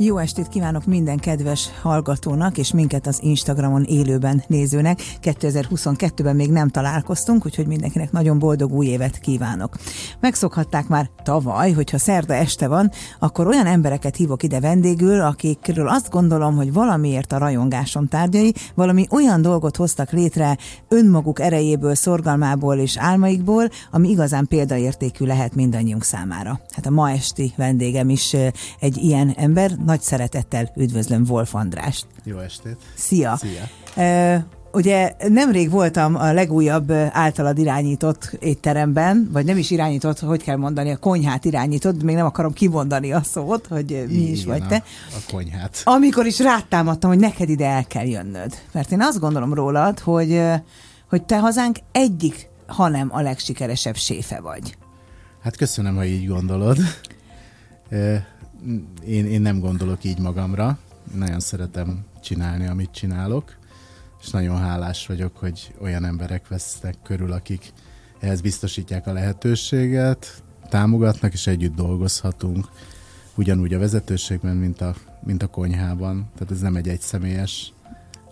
Jó estét kívánok minden kedves hallgatónak és minket az Instagramon élőben nézőnek. 2022-ben még nem találkoztunk, úgyhogy mindenkinek nagyon boldog új évet kívánok. Megszokhatták már tavaly, hogyha szerda este van, akkor olyan embereket hívok ide vendégül, akikről azt gondolom, hogy valamiért a rajongásom tárgyai, valami olyan dolgot hoztak létre önmaguk erejéből, szorgalmából és álmaikból, ami igazán példaértékű lehet mindannyiunk számára. Hát a ma esti vendégem is egy ilyen ember, nagy szeretettel üdvözlöm Wolf Andrást. Jó estét! Szia! Szia! Ugye nemrég voltam a legújabb általad irányított étteremben, vagy nem is irányított, hogy kell mondani, a konyhát irányított, még nem akarom kimondani a szót, hogy mi Igen, is vagy te. A, a konyhát. Amikor is rátámadtam, hogy neked ide el kell jönnöd. Mert én azt gondolom rólad, hogy, hogy te hazánk egyik, hanem a legsikeresebb séfe vagy. Hát köszönöm, ha így gondolod én, én nem gondolok így magamra. Nagyon szeretem csinálni, amit csinálok, és nagyon hálás vagyok, hogy olyan emberek vesznek körül, akik ehhez biztosítják a lehetőséget, támogatnak, és együtt dolgozhatunk ugyanúgy a vezetőségben, mint a, mint a konyhában. Tehát ez nem egy egyszemélyes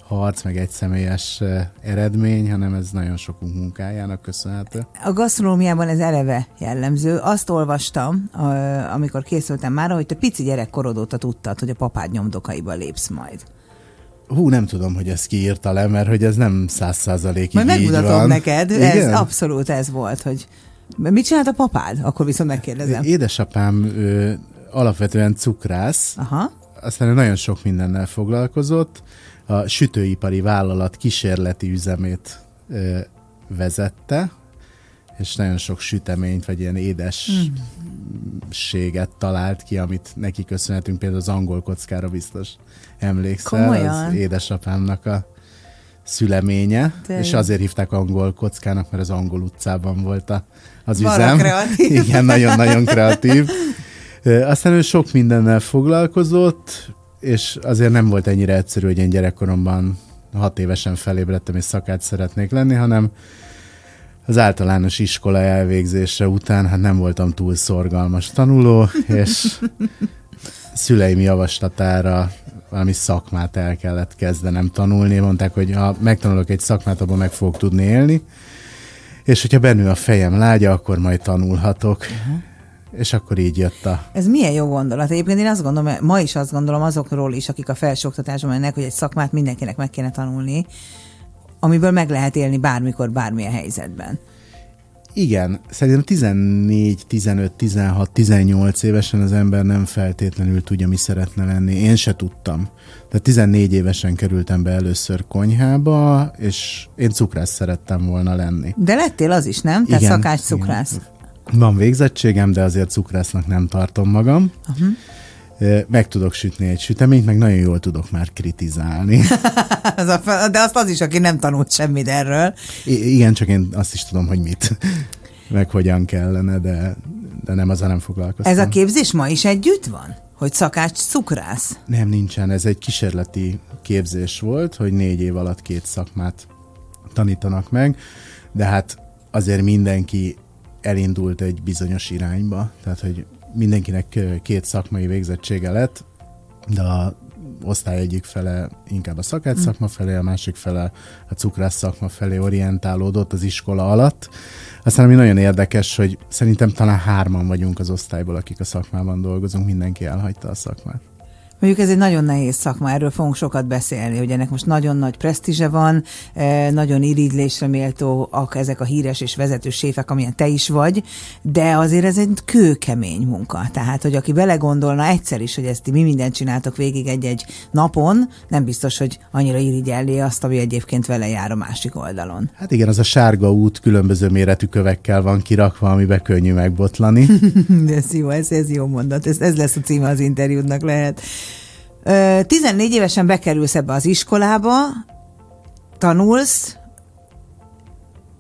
harc, meg egy személyes eredmény, hanem ez nagyon sokunk munkájának köszönhető. A gasztronómiában ez eleve jellemző. Azt olvastam, amikor készültem már, hogy te pici gyerekkorod óta tudtad, hogy a papád nyomdokaiba lépsz majd. Hú, nem tudom, hogy ezt kiírta le, mert hogy ez nem száz százalékig Majd megmutatom van. neked, Igen? ez abszolút ez volt, hogy mit csinált a papád? Akkor viszont megkérdezem. Édesapám ö, alapvetően cukrász, Aha. aztán nagyon sok mindennel foglalkozott, a sütőipari vállalat kísérleti üzemét ö, vezette, és nagyon sok süteményt, vagy ilyen édességet talált ki, amit neki köszönhetünk, például az angol kockára biztos emlékszel, Komolyan? az édesapámnak a szüleménye, De és azért hívták angol kockának, mert az angol utcában volt a, az Valak üzem. kreatív. Igen, nagyon-nagyon kreatív. Aztán ő sok mindennel foglalkozott, és azért nem volt ennyire egyszerű, hogy én gyerekkoromban hat évesen felébredtem, és szakát szeretnék lenni, hanem az általános iskola elvégzése után hát nem voltam túl szorgalmas tanuló, és szüleim javaslatára valami szakmát el kellett kezdenem tanulni. Mondták, hogy ha megtanulok egy szakmát, abban meg fogok tudni élni, és hogyha bennül a fejem lágya, akkor majd tanulhatok. Uh-huh és akkor így jött a... Ez milyen jó gondolat. Egyébként én azt gondolom, ma is azt gondolom azokról is, akik a felsőoktatásban mennek, hogy egy szakmát mindenkinek meg kéne tanulni, amiből meg lehet élni bármikor, bármilyen helyzetben. Igen, szerintem 14, 15, 16, 18 évesen az ember nem feltétlenül tudja, mi szeretne lenni. Én se tudtam. Tehát 14 évesen kerültem be először konyhába, és én cukrász szerettem volna lenni. De lettél az is, nem? Tehát igen, szakács cukrász. Igen. Van végzettségem, de azért cukrásznak nem tartom magam. Uh-huh. Meg tudok sütni egy süteményt, meg nagyon jól tudok már kritizálni. de azt az is, aki nem tanult semmit erről. I- igen, csak én azt is tudom, hogy mit, meg hogyan kellene, de, de nem azzal nem foglalkoztam. Ez a képzés ma is együtt van? Hogy szakács cukrász? Nem, nincsen. Ez egy kísérleti képzés volt, hogy négy év alatt két szakmát tanítanak meg, de hát azért mindenki elindult egy bizonyos irányba, tehát hogy mindenkinek két szakmai végzettsége lett, de a osztály egyik fele inkább a szakács szakma felé, a másik fele a cukrász szakma felé orientálódott az iskola alatt. Aztán ami nagyon érdekes, hogy szerintem talán hárman vagyunk az osztályból, akik a szakmában dolgozunk, mindenki elhagyta a szakmát. Mondjuk ez egy nagyon nehéz szakma, erről fogunk sokat beszélni, hogy ennek most nagyon nagy presztízse van, eh, nagyon irigylésre méltóak ezek a híres és vezető séfek, amilyen te is vagy, de azért ez egy kőkemény munka. Tehát, hogy aki belegondolna egyszer is, hogy ezt mi mindent csináltok végig egy-egy napon, nem biztos, hogy annyira irigyelli azt, ami egyébként vele jár a másik oldalon. Hát igen, az a sárga út különböző méretű kövekkel van kirakva, amiben könnyű megbotlani. ez jó, ez, ez jó mondat, ez, ez lesz a címe az interjúdnak lehet. 14 évesen bekerülsz ebbe az iskolába, tanulsz,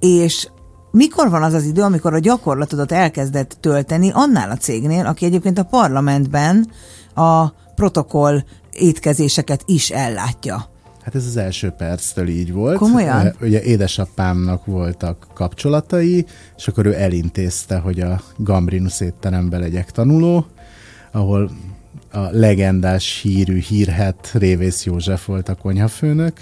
és mikor van az az idő, amikor a gyakorlatodat elkezdett tölteni annál a cégnél, aki egyébként a parlamentben a protokoll étkezéseket is ellátja? Hát ez az első perctől így volt. Komolyan? Ugye édesapámnak voltak kapcsolatai, és akkor ő elintézte, hogy a Gambrinus étterembe legyek tanuló, ahol a legendás hírű hírhet Révész József volt a konyhafőnök.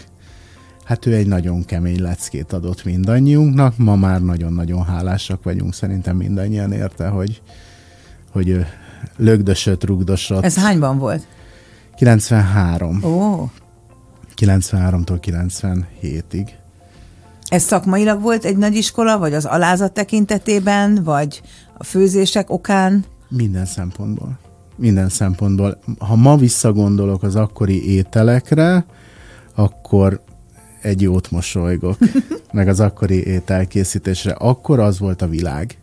Hát ő egy nagyon kemény leckét adott mindannyiunknak, ma már nagyon-nagyon hálásak vagyunk szerintem mindannyian érte, hogy, hogy ő lögdösött, rugdosott. Ez hányban volt? 93. Ó, 93-tól 97-ig. ez szakmailag volt egy nagy iskola, vagy az alázat tekintetében, vagy a főzések okán? Minden szempontból. Minden szempontból. Ha ma visszagondolok az akkori ételekre, akkor egy jót mosolygok, meg az akkori ételkészítésre. Akkor az volt a világ.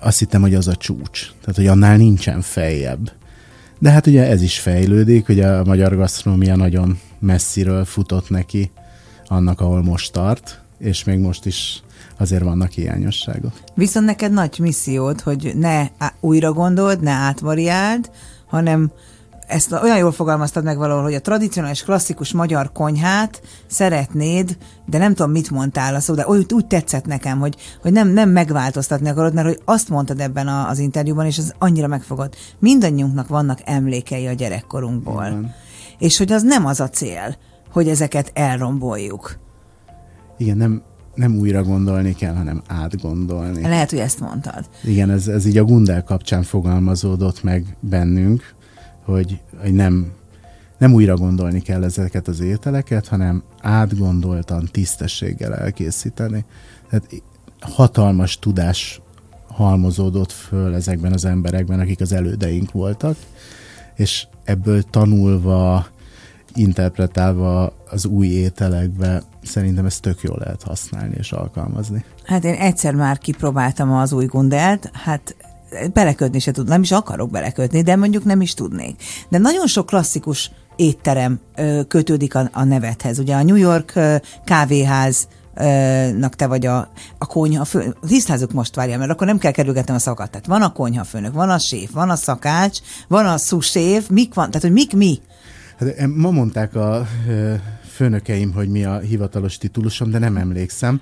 Azt hittem, hogy az a csúcs. Tehát, hogy annál nincsen feljebb. De hát ugye ez is fejlődik, ugye a magyar gasztronómia nagyon messziről futott neki annak, ahol most tart, és még most is azért vannak hiányosságok. Viszont neked nagy missziód, hogy ne újra gondold, ne átvariáld, hanem ezt olyan jól fogalmaztad meg valahol, hogy a tradicionális, klasszikus magyar konyhát szeretnéd, de nem tudom, mit mondtál a szó, de úgy, úgy tetszett nekem, hogy, hogy nem, nem megváltoztatni akarod, mert hogy azt mondtad ebben a, az interjúban, és ez annyira megfogott. Mindannyiunknak vannak emlékei a gyerekkorunkból. Igen. És hogy az nem az a cél, hogy ezeket elromboljuk. Igen, nem, nem újra gondolni kell, hanem átgondolni. Lehet, hogy ezt mondtad. Igen, ez, ez így a Gundel kapcsán fogalmazódott meg bennünk, hogy, hogy nem, nem újra gondolni kell ezeket az ételeket, hanem átgondoltan, tisztességgel elkészíteni. Tehát hatalmas tudás halmozódott föl ezekben az emberekben, akik az elődeink voltak, és ebből tanulva, interpretálva az új ételekbe, szerintem ezt tök jól lehet használni és alkalmazni. Hát én egyszer már kipróbáltam az új gundelt, hát belekötni se tud, nem is akarok belekötni, de mondjuk nem is tudnék. De nagyon sok klasszikus étterem kötődik a, a nevethez. Ugye a New York kávéház nak te vagy a, a konyhafő. Tisztázzuk most várjál, mert akkor nem kell kerülgetnem a szavakat. Tehát van a konyhafőnök, van a séf, van a szakács, van a szuséf, mik van, tehát hogy mik mi? Hát ma mondták a főnökeim, hogy mi a hivatalos titulusom, de nem emlékszem.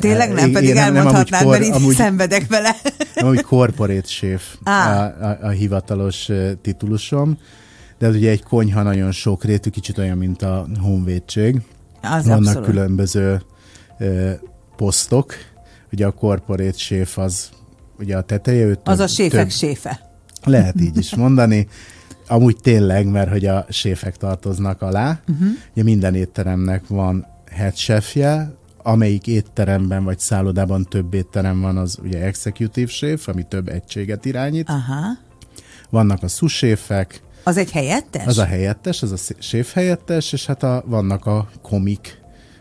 Tényleg nem, pedig én elmondhatnád, amúgy mert így amúgy, szenvedek vele. nem, amúgy corporate chef Á. a, a, a hivatalos titulusom, de ugye egy konyha nagyon sokrétű, kicsit olyan, mint a honvédség. Az Vannak abszolút. különböző ö, posztok. Ugye a corporate chef az ugye a teteje, ő Az több- a séfek több- séfe. Lehet így is mondani. Amúgy tényleg, mert hogy a séfek tartoznak alá. Uh-huh. Ugye minden étteremnek van head chefje, amelyik étteremben vagy szállodában több étterem van, az ugye executive chef, ami több egységet irányít. Aha. Vannak a sous-séfek, Az egy helyettes? az a helyettes, az a séf helyettes, és hát a, vannak a komik,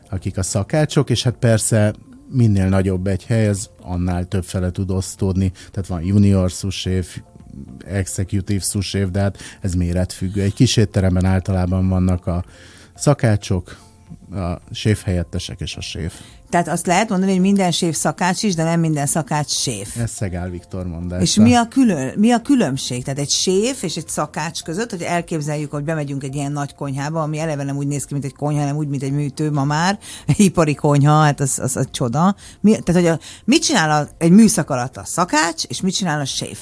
akik a szakácsok, és hát persze minél nagyobb egy hely, ez annál több fele tud osztódni. Tehát van junior sous-chef, executive sous-chef, de hát ez méretfüggő. Egy kis étteremben általában vannak a szakácsok, a séf helyettesek és a séf. Tehát azt lehet mondani, hogy minden séf szakács is, de nem minden szakács séf. Ez Szegál Viktor mondása. És mi a, külön, mi a különbség? Tehát egy séf és egy szakács között, hogy elképzeljük, hogy bemegyünk egy ilyen nagy konyhába, ami eleve nem úgy néz ki, mint egy konyha, hanem úgy, mint egy műtő ma már, egy ipari konyha, hát az, az, az csoda. Mi, tehát, hogy a, mit csinál a, egy műszak alatt a szakács, és mit csinál a séf?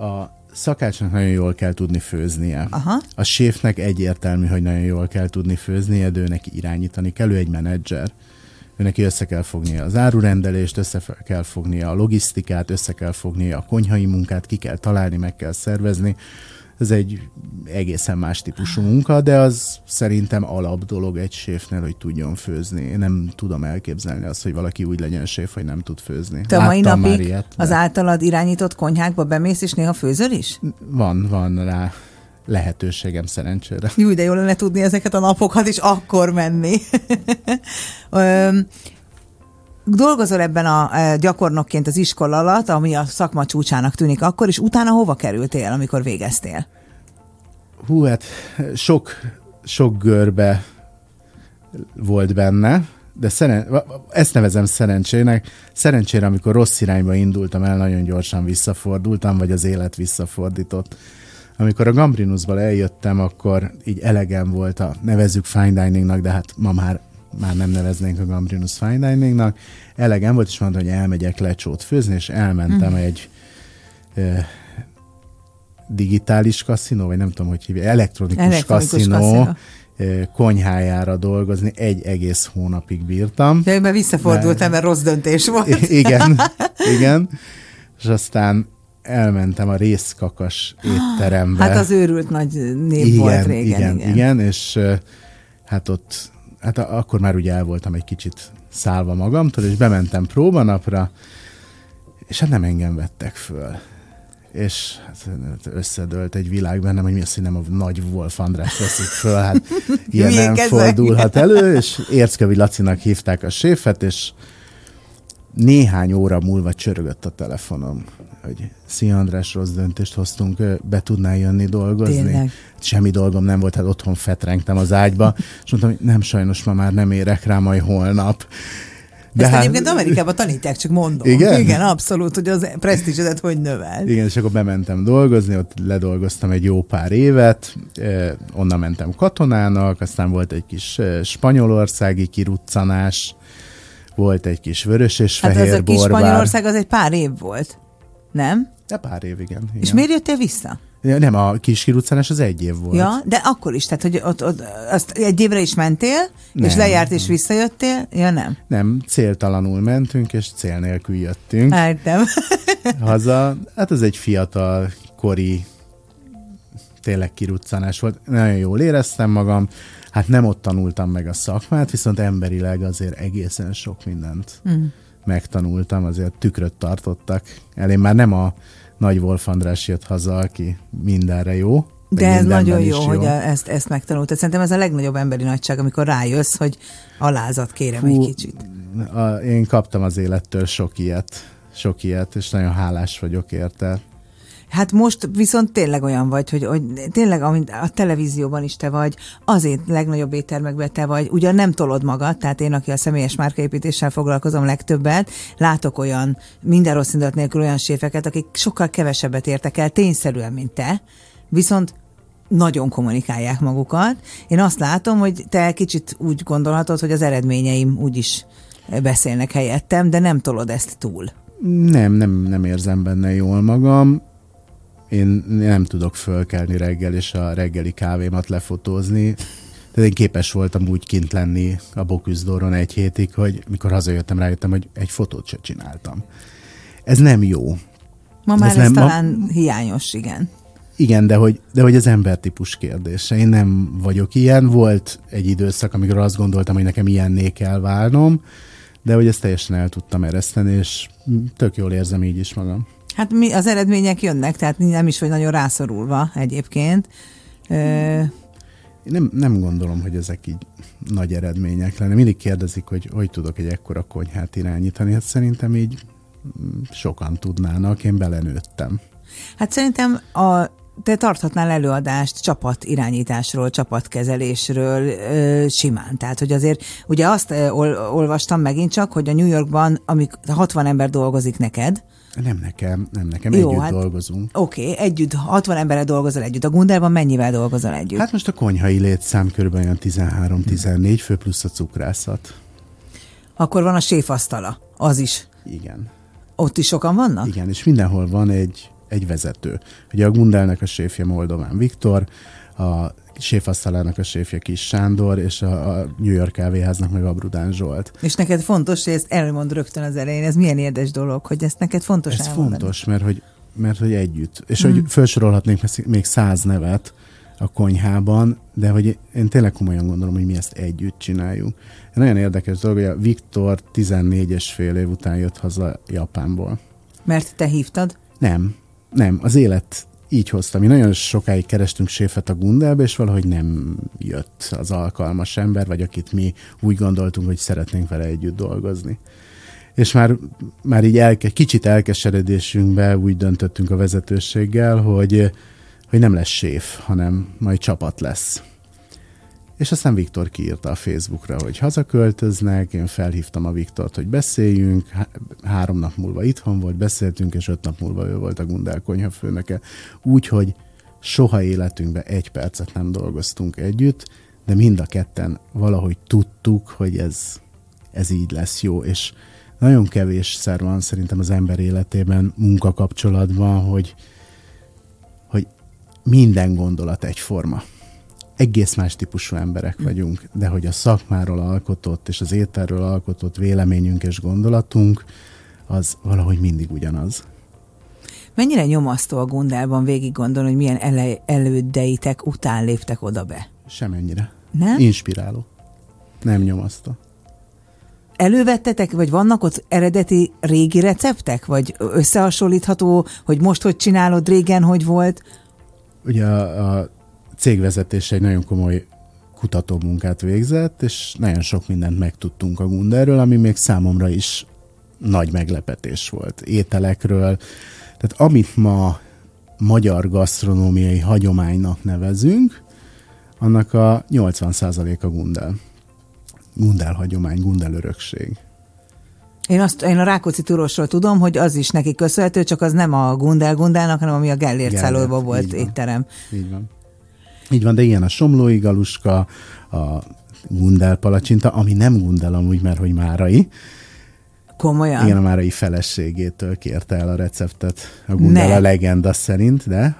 A szakácsnak nagyon jól kell tudni főznie. Aha. A séfnek egyértelmű, hogy nagyon jól kell tudni főznie, de ő neki irányítani kell, ő egy menedzser. Ő neki össze kell fognia az árurendelést, össze kell fognia a logisztikát, össze kell fognia a konyhai munkát, ki kell találni, meg kell szervezni. Ez egy egészen más típusú munka, de az szerintem alap dolog egy séfnél, hogy tudjon főzni. Én nem tudom elképzelni azt, hogy valaki úgy legyen séf, hogy nem tud főzni. Te a mai napig ilyet, az de- általad irányított konyhákba bemész, és néha főzöl is? Van, van rá lehetőségem szerencsére. Jó, de jó lenne tudni ezeket a napokat, és akkor menni. Dolgozol ebben a e, gyakornokként az iskola alatt, ami a szakma csúcsának tűnik akkor, és utána hova kerültél, amikor végeztél? Hú, hát sok, sok görbe volt benne, de szeren- ezt nevezem szerencsének. Szerencsére, amikor rossz irányba indultam el, nagyon gyorsan visszafordultam, vagy az élet visszafordított. Amikor a Gambrinusból eljöttem, akkor így elegem volt a nevezük fine diningnak, de hát ma már már nem neveznénk a Gambrinus fine diningnak. Elegem volt, és mondta, hogy elmegyek lecsót főzni, és elmentem mm. egy e, digitális kaszinó, vagy nem tudom, hogy hívja, elektronikus, elektronikus kaszinó, kaszinó konyhájára dolgozni, egy egész hónapig bírtam. Ja, mert visszafordultam, mert rossz döntés volt. Igen, igen. És aztán elmentem a részkakas étterembe. Hát az őrült nagy nép igen, volt régen. Igen, igen, igen, és hát ott, hát akkor már ugye el voltam egy kicsit szállva magamtól, és bementem próbanapra, és hát nem engem vettek föl. És hát összedőlt egy világ bennem, hogy mi az, hogy nem a nagy Wolf András veszik föl, hát ilyen nem ezek? fordulhat elő, és Érckevi Lacinak hívták a séfet, és néhány óra múlva csörögött a telefonom, hogy Szia András, rossz döntést hoztunk, be tudnál jönni dolgozni? Tényleg? Semmi dolgom nem volt, hát otthon fetrengtem az ágyba, és mondtam, hogy nem, sajnos ma már nem érek rá, majd holnap. De Ezt hát... egyébként Amerikában tanítják, csak mondom. Igen? Igen, abszolút, hogy az presztízsedet hogy növel. Igen, és akkor bementem dolgozni, ott ledolgoztam egy jó pár évet, onnan mentem katonának, aztán volt egy kis spanyolországi kiruccanás, volt egy kis vörös és hát fehér Hát ez a kis Spanyolország az egy pár év volt, nem? De pár év, igen. igen. És miért jöttél vissza? Nem, a kis kiruccanás az egy év volt. Ja, de akkor is, tehát hogy ott, ott azt egy évre is mentél, nem. és lejárt és visszajöttél? Ja, nem? Nem, céltalanul mentünk, és cél nélkül jöttünk. Értem. Haza, hát ez egy fiatal, kori, tényleg kiruccanás volt. Nagyon jól éreztem magam, hát nem ott tanultam meg a szakmát, viszont emberileg azért egészen sok mindent mm. Megtanultam, azért tükröt tartottak el. Én már nem a nagy Wolf András jött haza, aki mindenre jó. De ez nagyon jó, jó, hogy ezt, ezt megtanultad. Szerintem ez a legnagyobb emberi nagyság, amikor rájössz, hogy alázat kérem Fú, egy kicsit. A, én kaptam az élettől sok ilyet, sok ilyet, és nagyon hálás vagyok érte. Hát most viszont tényleg olyan vagy, hogy, hogy tényleg amint a televízióban is te vagy, azért legnagyobb éttermekben te vagy, ugyan nem tolod magad, tehát én, aki a személyes márkaépítéssel foglalkozom legtöbbet, látok olyan, minden rossz indulat nélkül olyan séfeket, akik sokkal kevesebbet értek el tényszerűen, mint te, viszont nagyon kommunikálják magukat. Én azt látom, hogy te kicsit úgy gondolhatod, hogy az eredményeim úgyis beszélnek helyettem, de nem tolod ezt túl. Nem, nem, nem érzem benne jól magam én nem tudok fölkelni reggel, és a reggeli kávémat lefotózni. Tehát én képes voltam úgy kint lenni a Boküzdóron egy hétig, hogy mikor hazajöttem, rájöttem, hogy egy fotót se csináltam. Ez nem jó. Ma már ez, ez nem, talán ma... hiányos, igen. Igen, de hogy, de hogy az embertípus kérdése. Én nem vagyok ilyen. Volt egy időszak, amikor azt gondoltam, hogy nekem ilyenné kell válnom, de hogy ezt teljesen el tudtam ereszteni, és tök jól érzem így is magam. Hát mi, az eredmények jönnek, tehát nem is vagy nagyon rászorulva egyébként. Ö... Nem, nem gondolom, hogy ezek így nagy eredmények lenne. Mindig kérdezik, hogy hogy tudok egy ekkora konyhát irányítani. Hát szerintem így mm, sokan tudnának, én belenőttem. Hát szerintem a, te tarthatnál előadást csapat irányításról, csapatkezelésről ö, simán. Tehát, hogy azért, ugye azt ol, olvastam megint csak, hogy a New Yorkban, amik 60 ember dolgozik neked, nem nekem, nem nekem, Jó, együtt hát, dolgozunk. Oké, okay, együtt, 60 emberrel dolgozol együtt. A Gunderban mennyivel dolgozol együtt? Hát most a konyhai létszám kb. olyan 13-14 fő plusz a cukrászat. Akkor van a séfasztala, az is. Igen. Ott is sokan vannak? Igen, és mindenhol van egy, egy vezető. Ugye a Gundelnek a séfje Moldován Viktor, a séfasztalának a séfje Kis Sándor, és a, a New York kávéháznak meg Abrudán Zsolt. És neked fontos, hogy ezt elmond rögtön az elején, ez milyen érdekes dolog, hogy ezt neked fontos Ez elmondani. fontos, mert hogy, mert hogy együtt. És hmm. hogy felsorolhatnék még száz nevet a konyhában, de hogy én tényleg komolyan gondolom, hogy mi ezt együtt csináljuk. Nagyon érdekes dolog, hogy a Viktor 14 és fél év után jött haza Japánból. Mert te hívtad? Nem, nem. Az élet így hoztam. Mi nagyon sokáig kerestünk séfet a Gundelbe, és valahogy nem jött az alkalmas ember, vagy akit mi úgy gondoltunk, hogy szeretnénk vele együtt dolgozni. És már, már így elke, kicsit elkeseredésünkbe úgy döntöttünk a vezetőséggel, hogy, hogy nem lesz séf, hanem majd csapat lesz. És aztán Viktor kiírta a Facebookra, hogy hazaköltöznek, én felhívtam a Viktort, hogy beszéljünk, három nap múlva itthon volt, beszéltünk, és öt nap múlva ő volt a Gundel konyha főnöke. Úgyhogy soha életünkben egy percet nem dolgoztunk együtt, de mind a ketten valahogy tudtuk, hogy ez, ez így lesz jó, és nagyon kevés szer van szerintem az ember életében munkakapcsolatban, hogy, hogy minden gondolat egyforma. Egész más típusú emberek hm. vagyunk, de hogy a szakmáról alkotott és az ételről alkotott véleményünk és gondolatunk, az valahogy mindig ugyanaz. Mennyire nyomasztó a Gundában végig gondolni, hogy milyen ele- elődeitek után léptek oda be? Semennyire. Nem? Inspiráló. Nem nyomasztó. Elővettetek, vagy vannak ott eredeti régi receptek? Vagy összehasonlítható, hogy most hogy csinálod, régen hogy volt? Ugye a, a cégvezetés egy nagyon komoly kutató munkát végzett, és nagyon sok mindent megtudtunk a Gunderről, ami még számomra is nagy meglepetés volt. Ételekről, tehát amit ma magyar gasztronómiai hagyománynak nevezünk, annak a 80% a gundel. Gundel hagyomány, gundel örökség. Én, azt, én a Rákóczi túrosról tudom, hogy az is neki köszönhető, csak az nem a Gundel Gundelnak, hanem ami a Gellért szállóban volt így étterem. Így van. Így van, de ilyen a somlói galuska, a Gundel palacsinta, ami nem Gundel amúgy, mert hogy márai, Komolyan? Igen, a Márai feleségétől kérte el a receptet a Gundel ne. a legenda szerint, de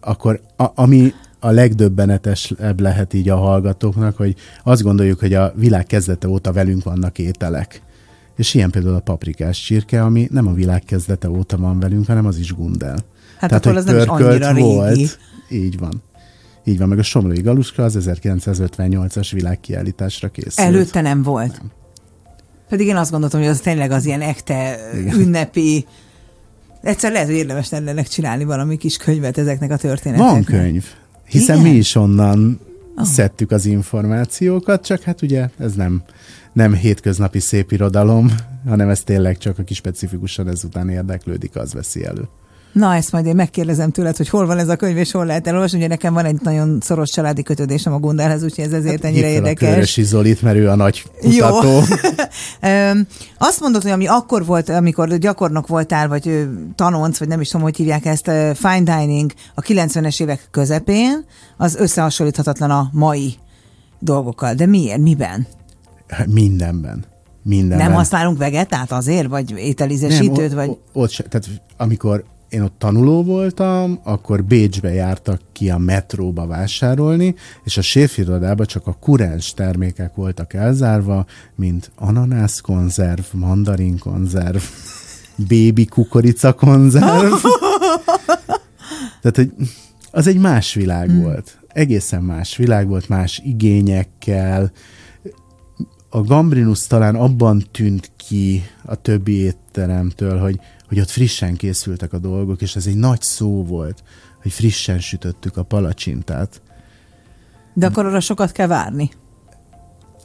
akkor a, ami a legdöbbenetesebb lehet így a hallgatóknak, hogy azt gondoljuk, hogy a világ kezdete óta velünk vannak ételek. És ilyen például a paprikás csirke, ami nem a világ kezdete óta van velünk, hanem az is Gundel. Hát Tehát, akkor az nem is annyira régi. volt. Így van. Így van, meg a Somlói Galuska az 1958-as világkiállításra készült. Előtte nem volt? Nem. Pedig én azt gondoltam, hogy az tényleg az ilyen ekte Igen. ünnepi Egyszer lehet, hogy érdemes lenne csinálni valami kis könyvet ezeknek a történeteknek. Van könyv, hiszen Igen? mi is onnan oh. szedtük az információkat, csak hát ugye ez nem, nem hétköznapi szép irodalom, hanem ez tényleg csak aki specifikusan ezután érdeklődik, az veszi elő. Na, ezt majd én megkérdezem tőled, hogy hol van ez a könyv, és hol lehet elolvasni. Ugye nekem van egy nagyon szoros családi kötődésem a Gundárhez, úgyhogy ez ezért hát ennyire érdekes. A Zolit, mert ő a nagy kutató. Jó. Azt mondod, hogy ami akkor volt, amikor gyakornok voltál, vagy tanonc, vagy nem is tudom, hogy hívják ezt, fine dining a 90-es évek közepén, az összehasonlíthatatlan a mai dolgokkal. De miért? Miben? Hát mindenben. Mindenben. Nem használunk vegetát azért, vagy ételizesítőt? Nem, vagy... Ott se, tehát amikor én ott tanuló voltam, akkor Bécsbe jártak ki a metróba vásárolni, és a séfirodában csak a kuráns termékek voltak elzárva, mint ananászkonzerv, mandarinkonzerv, bébi kukorica konzerv. Tehát, hogy az egy más világ hmm. volt. Egészen más világ volt, más igényekkel. A Gambrinus talán abban tűnt ki a többi étteremtől, hogy hogy ott frissen készültek a dolgok, és ez egy nagy szó volt, hogy frissen sütöttük a palacsintát. De akkor arra sokat kell várni.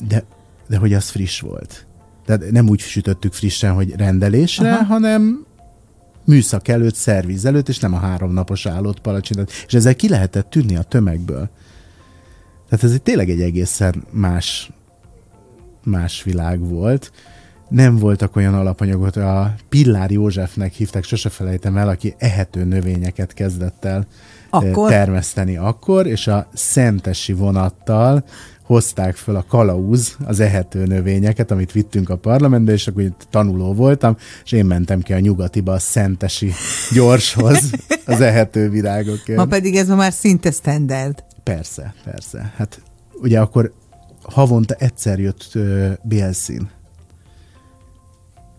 De, de hogy az friss volt. Tehát nem úgy sütöttük frissen, hogy rendelésre, Aha. hanem műszak előtt, szerviz előtt, és nem a három napos állott palacsintát. És ezzel ki lehetett tűnni a tömegből. Tehát ez egy tényleg egy egészen más, más világ volt nem voltak olyan alapanyagok, a Pillár Józsefnek hívták, sose felejtem el, aki ehető növényeket kezdett el akkor? termeszteni akkor, és a szentesi vonattal hozták föl a kalauz, az ehető növényeket, amit vittünk a parlamentbe, és akkor tanuló voltam, és én mentem ki a nyugatiba a szentesi gyorshoz az ehető virágokért. Ma pedig ez ma már szinte standard. Persze, persze. Hát ugye akkor havonta egyszer jött bélszín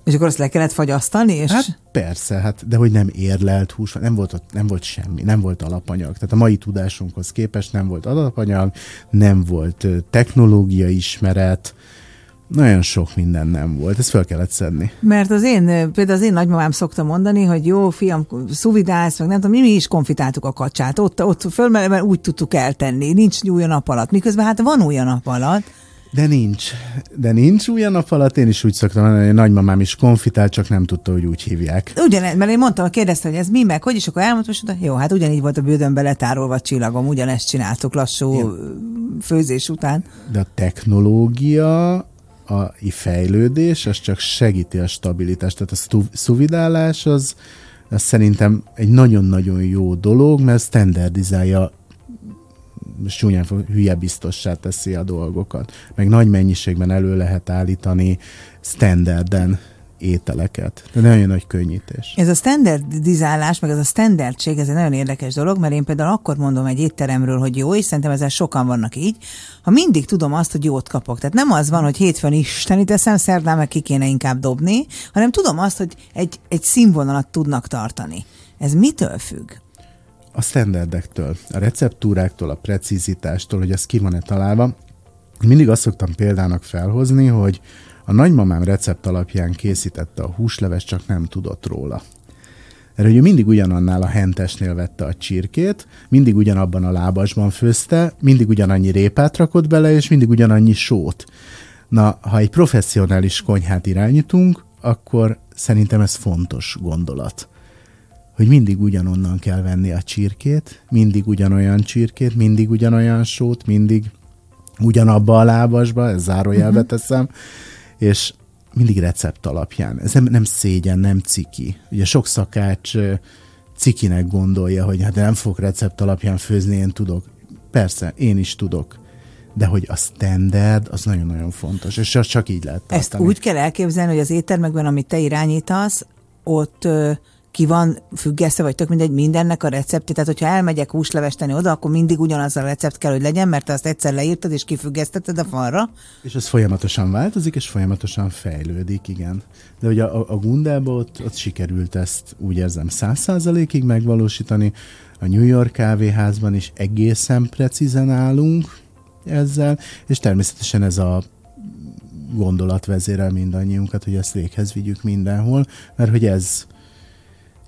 és akkor azt le kellett fagyasztani? És... Hát persze, hát, de hogy nem érlelt hús, nem volt, nem volt semmi, nem volt alapanyag. Tehát a mai tudásunkhoz képest nem volt alapanyag, nem volt technológia ismeret, nagyon sok minden nem volt, ezt fel kellett szedni. Mert az én, például az én nagymamám szokta mondani, hogy jó, fiam, szuvidálsz, meg nem tudom, mi, mi is konfitáltuk a kacsát, ott, ott fölmelve úgy tudtuk eltenni, nincs új a nap alatt, miközben hát van új a nap alatt. De nincs. De nincs új a nap alatt. Én is úgy szoktam mondani, hogy nagymamám is konfitál, csak nem tudta, hogy úgy hívják. Ugyanez, mert én mondtam, kérdezte, hogy ez mi meg, hogy is, akkor elmondtam, hogy jó, hát ugyanígy volt a bődönbe letárolva csillagom, ugyanezt csináltuk lassú Én. főzés után. De a technológia, a fejlődés, az csak segíti a stabilitást. Tehát a szuvidálás az Ez szerintem egy nagyon-nagyon jó dolog, mert standardizálja csúnyán hülye biztossá teszi a dolgokat. Meg nagy mennyiségben elő lehet állítani standarden ételeket. De nagyon nagy könnyítés. Ez a standardizálás, meg ez a standardség, ez egy nagyon érdekes dolog, mert én például akkor mondom egy étteremről, hogy jó, és szerintem ezzel sokan vannak így, ha mindig tudom azt, hogy jót kapok. Tehát nem az van, hogy hétfőn isteni teszem, szerdán meg ki kéne inkább dobni, hanem tudom azt, hogy egy, egy színvonalat tudnak tartani. Ez mitől függ? A standardektől, a receptúráktól, a precizitástól, hogy ez ki van-e találva. Mindig azt szoktam példának felhozni, hogy a nagymamám recept alapján készítette a húsleves, csak nem tudott róla. Erre ő mindig ugyanannál a hentesnél vette a csirkét, mindig ugyanabban a lábasban főzte, mindig ugyanannyi répát rakott bele, és mindig ugyanannyi sót. Na, ha egy professzionális konyhát irányítunk, akkor szerintem ez fontos gondolat. Hogy mindig ugyanonnan kell venni a csirkét, mindig ugyanolyan csirkét, mindig ugyanolyan sót, mindig ugyanabba a lábasba, ez zárójelbe uh-huh. És mindig recept alapján. Ez nem, nem szégyen, nem ciki. Ugye sok szakács cikinek gondolja, hogy hát nem fog recept alapján főzni, én tudok. Persze, én is tudok. De hogy a standard, az nagyon-nagyon fontos, és az csak így lehet tartani. Ezt úgy kell elképzelni, hogy az éttermekben, amit te irányítasz, ott ki van függesztve, vagy tök mindegy, mindennek a receptje. Tehát, hogyha elmegyek húslevesteni oda, akkor mindig ugyanaz a recept kell, hogy legyen, mert azt egyszer leírtad, és kifüggesztetted a falra. És ez folyamatosan változik, és folyamatosan fejlődik, igen. De ugye a, a Gundában ott, ott sikerült ezt, úgy érzem, száz százalékig megvalósítani. A New York kávéházban is egészen precízen állunk ezzel, és természetesen ez a gondolat vezérel mindannyiunkat, hogy ezt véghez vigyük mindenhol, mert hogy ez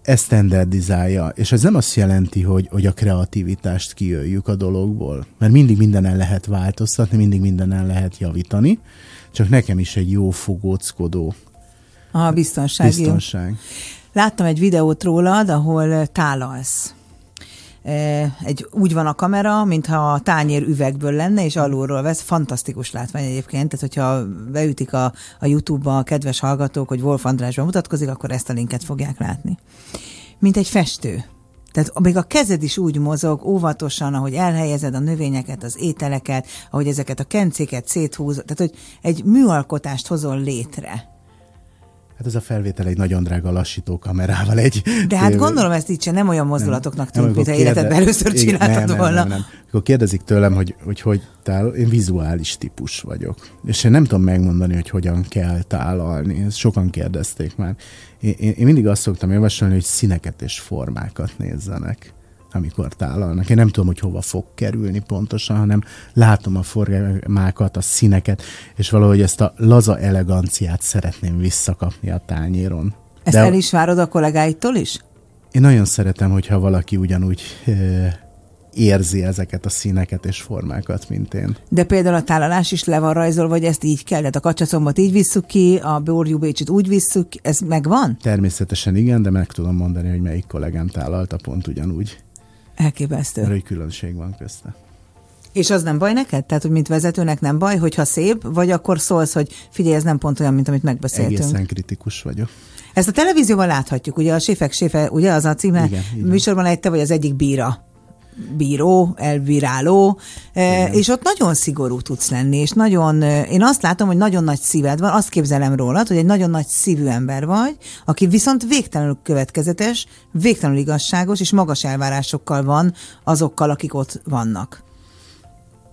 ezt standardizálja, és ez nem azt jelenti, hogy, hogy a kreativitást kijöjjük a dologból, mert mindig mindenen lehet változtatni, mindig mindenen lehet javítani, csak nekem is egy jó fogóckodó a biztonság. biztonság. Láttam egy videót rólad, ahol tálalsz. Egy, úgy van a kamera, mintha a tányér üvegből lenne, és alulról vesz. Fantasztikus látvány egyébként, tehát hogyha beütik a, a YouTube-ba a kedves hallgatók, hogy Wolf András mutatkozik, akkor ezt a linket fogják látni. Mint egy festő. Tehát még a kezed is úgy mozog, óvatosan, ahogy elhelyezed a növényeket, az ételeket, ahogy ezeket a kencéket széthúzod, tehát hogy egy műalkotást hozol létre. Hát ez a felvétel egy nagyon drága lassító kamerával egy... De hát gondolom ezt így sem nem olyan mozdulatoknak tűnt, mint ha életedben először csináltad nem, volna. Nem, nem, nem. Akkor kérdezik tőlem, hogy hogy, hogy tál, én vizuális típus vagyok. És én nem tudom megmondani, hogy hogyan kell tálalni. Ezt sokan kérdezték már. Én, én, én mindig azt szoktam javasolni, hogy színeket és formákat nézzenek amikor tálalnak. Én nem tudom, hogy hova fog kerülni pontosan, hanem látom a formákat, a színeket, és valahogy ezt a laza eleganciát szeretném visszakapni a tányéron. Ezt De el is várod a kollégáitól is? Én nagyon szeretem, hogyha valaki ugyanúgy érzi ezeket a színeket és formákat, mint én. De például a tálalás is le van rajzolva, vagy ezt így kell? Tehát a kacsacombot így visszük ki, a borjú bécsit úgy visszük, ez megvan? Természetesen igen, de meg tudom mondani, hogy melyik kollégám tálalta pont ugyanúgy. Elképesztő. Mert egy különbség van közte. És az nem baj neked? Tehát, hogy mint vezetőnek nem baj, hogyha szép, vagy akkor szólsz, hogy figyelj, ez nem pont olyan, mint amit megbeszéltünk? Egészen kritikus vagyok. Ezt a televízióban láthatjuk, ugye a Séfek Séfe, ugye az a címe? Igen, műsorban egy te vagy az egyik bíra bíró, elbíráló, Igen. és ott nagyon szigorú tudsz lenni, és nagyon, én azt látom, hogy nagyon nagy szíved van, azt képzelem rólad, hogy egy nagyon nagy szívű ember vagy, aki viszont végtelenül következetes, végtelenül igazságos, és magas elvárásokkal van azokkal, akik ott vannak.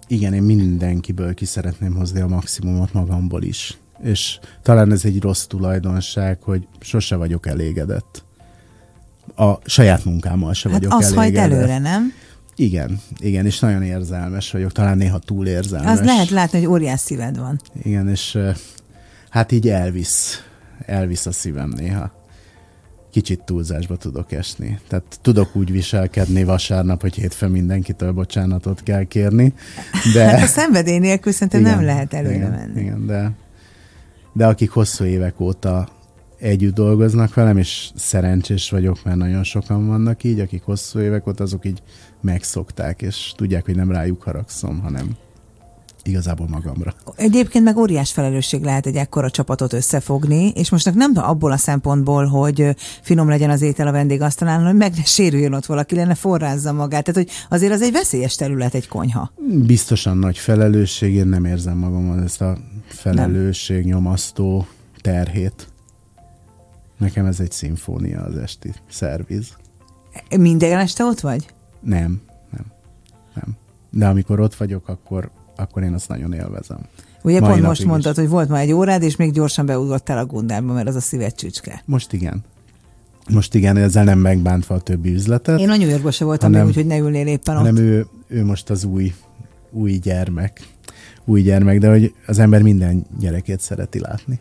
Igen, én mindenkiből ki szeretném hozni a maximumot magamból is. És talán ez egy rossz tulajdonság, hogy sose vagyok elégedett. A saját munkámmal se hát vagyok az elégedett. hajt előre, nem? Igen, igen, és nagyon érzelmes vagyok, talán néha túl érzelmes. Az lehet látni, hogy óriás szíved van. Igen, és hát így elvisz, elvisz a szívem néha. Kicsit túlzásba tudok esni. Tehát tudok úgy viselkedni vasárnap, hogy hétfőn mindenkitől bocsánatot kell kérni. De... Hát a szenvedély nélkül szerintem igen, nem lehet előre igen, menni. Igen, de, de akik hosszú évek óta együtt dolgoznak velem, és szerencsés vagyok, mert nagyon sokan vannak így, akik hosszú évek ott, azok így megszokták, és tudják, hogy nem rájuk haragszom, hanem igazából magamra. Egyébként meg óriás felelősség lehet egy ekkora csapatot összefogni, és most nem abból a szempontból, hogy finom legyen az étel a vendégasztalán, hogy meg ne sérüljön ott valaki, lenne forrázza magát. Tehát, hogy azért az egy veszélyes terület, egy konyha. Biztosan nagy felelősség, én nem érzem magamon ezt a felelősség, nyomasztó terhét. Nekem ez egy szimfónia az esti szerviz. Minden este ott vagy? Nem, nem, nem. De amikor ott vagyok, akkor akkor én azt nagyon élvezem. Ugye Mai pont most mondtad, is. hogy volt ma egy órád, és még gyorsan beugrottál a Gundárba, mert az a szíved csücske. Most igen. Most igen, ezzel nem megbántva a többi üzletet. Én a New Yorkban se voltam, hanem, úgyhogy ne ülnél éppen hanem ott. ő, ő most az új, új gyermek. Új gyermek, de hogy az ember minden gyerekét szereti látni.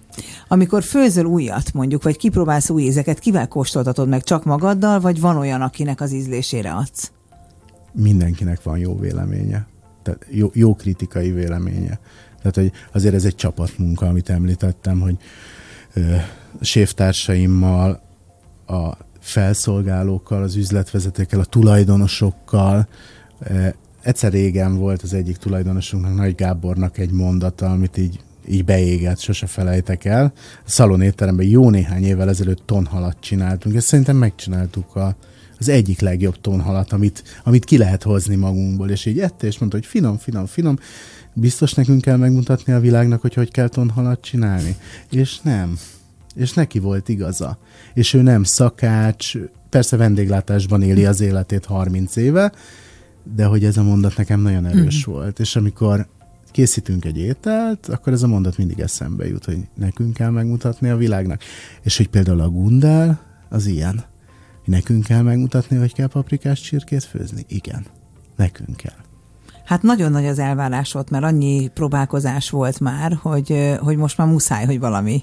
Amikor főzöl újat mondjuk, vagy kipróbálsz új ízeket, kivel kóstoltatod meg? Csak magaddal, vagy van olyan, akinek az ízlésére adsz? Mindenkinek van jó véleménye tehát jó, jó kritikai véleménye. Tehát hogy azért ez egy csapatmunka, amit említettem, hogy ö, séftársaimmal, a felszolgálókkal, az üzletvezetőkkel, a tulajdonosokkal. Egyszer régen volt az egyik tulajdonosunknak, Nagy Gábornak egy mondata, amit így, így beégett, sose felejtek el. A szalon étteremben jó néhány évvel ezelőtt tonhalat csináltunk, és szerintem megcsináltuk a, az egyik legjobb tonhalat, amit, amit ki lehet hozni magunkból. És így ette, és mondta, hogy finom, finom, finom. Biztos nekünk kell megmutatni a világnak, hogy hogy kell tonhalat csinálni. És nem. És neki volt igaza. És ő nem szakács, persze vendéglátásban éli az életét 30 éve, de hogy ez a mondat nekem nagyon erős mm. volt. És amikor készítünk egy ételt, akkor ez a mondat mindig eszembe jut, hogy nekünk kell megmutatni a világnak. És hogy például a gundál, az ilyen. Nekünk kell megmutatni, hogy kell paprikás csirkét főzni? Igen, nekünk kell. Hát nagyon nagy az elvárás volt, mert annyi próbálkozás volt már, hogy, hogy most már muszáj, hogy valami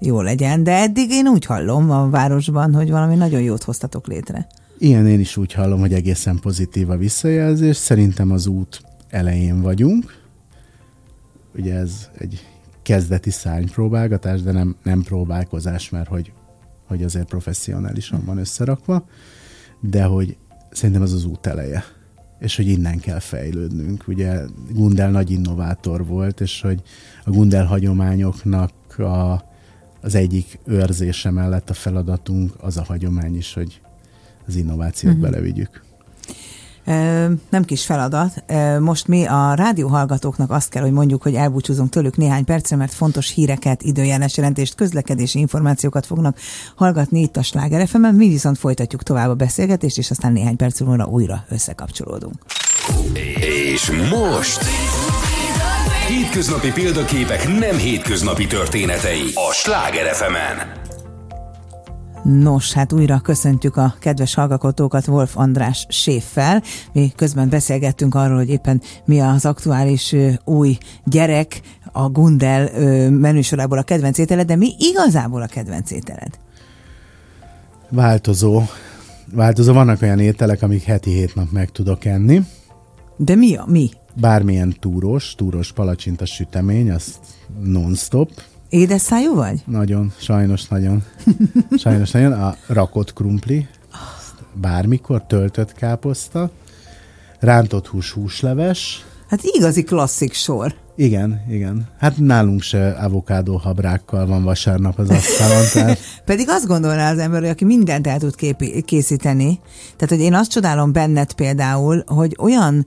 jó legyen, de eddig én úgy hallom a városban, hogy valami nagyon jót hoztatok létre. Igen, én is úgy hallom, hogy egészen pozitív a visszajelzés. Szerintem az út elején vagyunk. Ugye ez egy kezdeti szárnypróbálgatás, de nem, nem próbálkozás, mert hogy hogy azért professzionálisan van összerakva, de hogy szerintem ez az út eleje és hogy innen kell fejlődnünk. Ugye Gundel nagy innovátor volt, és hogy a Gundel hagyományoknak a, az egyik őrzése mellett a feladatunk az a hagyomány is, hogy az innovációt uh-huh. belevigyük nem kis feladat. Most mi a rádióhallgatóknak azt kell, hogy mondjuk, hogy elbúcsúzunk tőlük néhány percre, mert fontos híreket, időjárás jelentést, közlekedési információkat fognak hallgatni itt a Sláger fm Mi viszont folytatjuk tovább a beszélgetést, és aztán néhány perc múlva újra összekapcsolódunk. És most... Hétköznapi példaképek nem hétköznapi történetei a Sláger fm. Nos, hát újra köszöntjük a kedves hallgatókat Wolf András séffel. Mi közben beszélgettünk arról, hogy éppen mi az aktuális új gyerek a Gundel menüsorából a kedvenc ételed, de mi igazából a kedvenc ételed? Változó. Változó. Vannak olyan ételek, amik heti hét nap meg tudok enni. De mi a mi? Bármilyen túros, túros palacsinta sütemény, az non-stop, Édes szájú vagy? Nagyon, sajnos nagyon. Sajnos nagyon. A rakott krumpli, bármikor, töltött káposzta, rántott hús, húsleves. Hát igazi klasszik sor. Igen, igen. Hát nálunk se avokádó habrákkal van vasárnap az asztalon. Tehát... Pedig azt gondolná az ember, hogy aki mindent el tud képi- készíteni. Tehát, hogy én azt csodálom benned például, hogy olyan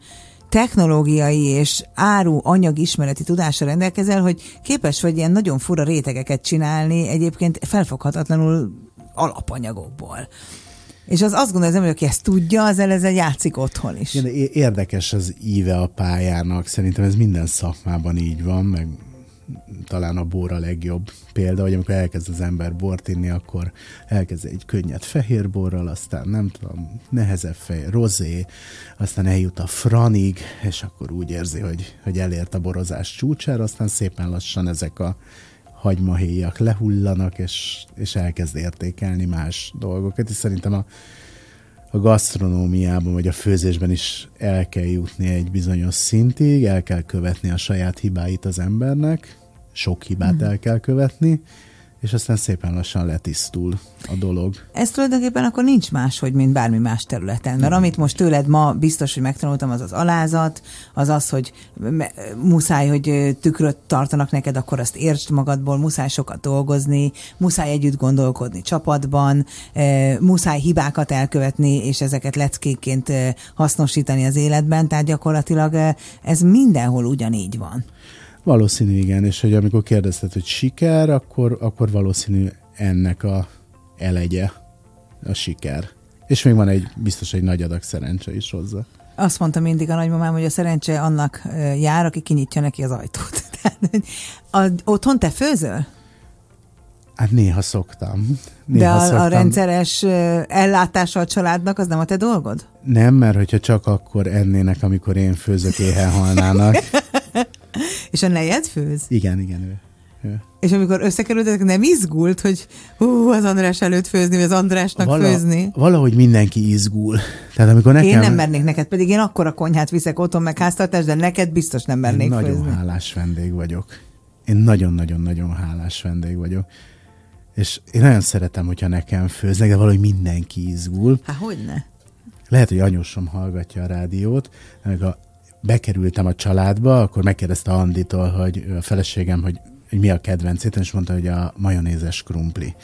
technológiai és áru anyag ismereti tudásra rendelkezel, hogy képes vagy ilyen nagyon fura rétegeket csinálni egyébként felfoghatatlanul alapanyagokból. És az azt gondolom, hogy aki ezt tudja, az ezzel játszik otthon is. Érdekes az íve a pályának. Szerintem ez minden szakmában így van, meg talán a bor a legjobb példa, hogy amikor elkezd az ember bort inni, akkor elkezd egy könnyed fehér borral, aztán nem tudom, nehezebb fej, rozé, aztán eljut a franig, és akkor úgy érzi, hogy, hogy elért a borozás csúcsára, aztán szépen lassan ezek a hagymahéjak lehullanak, és, és elkezd értékelni más dolgokat, és szerintem a, a gasztronómiában vagy a főzésben is el kell jutni egy bizonyos szintig, el kell követni a saját hibáit az embernek, sok hibát mm. el kell követni, és aztán szépen lassan letisztul a dolog. Ez tulajdonképpen akkor nincs más, hogy mint bármi más területen. Mert amit most tőled ma biztos, hogy megtanultam, az az alázat, az az, hogy muszáj, hogy tükröt tartanak neked, akkor azt értsd magadból, muszáj sokat dolgozni, muszáj együtt gondolkodni csapatban, muszáj hibákat elkövetni, és ezeket leckéként hasznosítani az életben, tehát gyakorlatilag ez mindenhol ugyanígy van. Valószínű igen, és hogy amikor kérdezted, hogy siker, akkor, akkor valószínű ennek a elegye a siker. És még van egy, biztos egy nagy adag szerencse is hozzá. Azt mondta mindig a nagymamám, hogy a szerencse annak jár, aki kinyitja neki az ajtót. a, otthon te főzöl? Hát néha szoktam. Néha De a, szoktam. a rendszeres ellátása a családnak az nem a te dolgod? Nem, mert hogyha csak akkor ennének, amikor én főzök, éhen halnának. És a nejed főz? Igen, igen, ő. ő. És amikor összekerültetek, nem izgult, hogy hú, az András előtt főzni, vagy az Andrásnak Vala, főzni? Valahogy mindenki izgul. Tehát amikor nekem... Én nem mernék neked, pedig én akkor a konyhát viszek otthon, meg háztartás, de neked biztos nem mernék én nagyon főzni. hálás vendég vagyok. Én nagyon-nagyon-nagyon hálás vendég vagyok. És én nagyon szeretem, hogyha nekem főznek, de valahogy mindenki izgul. Hát hogy ne? Lehet, hogy anyósom hallgatja a rádiót, a bekerültem a családba, akkor megkérdezte Anditól, hogy a feleségem, hogy, hogy mi a kedvencét, és mondta, hogy a majonézes krumpli.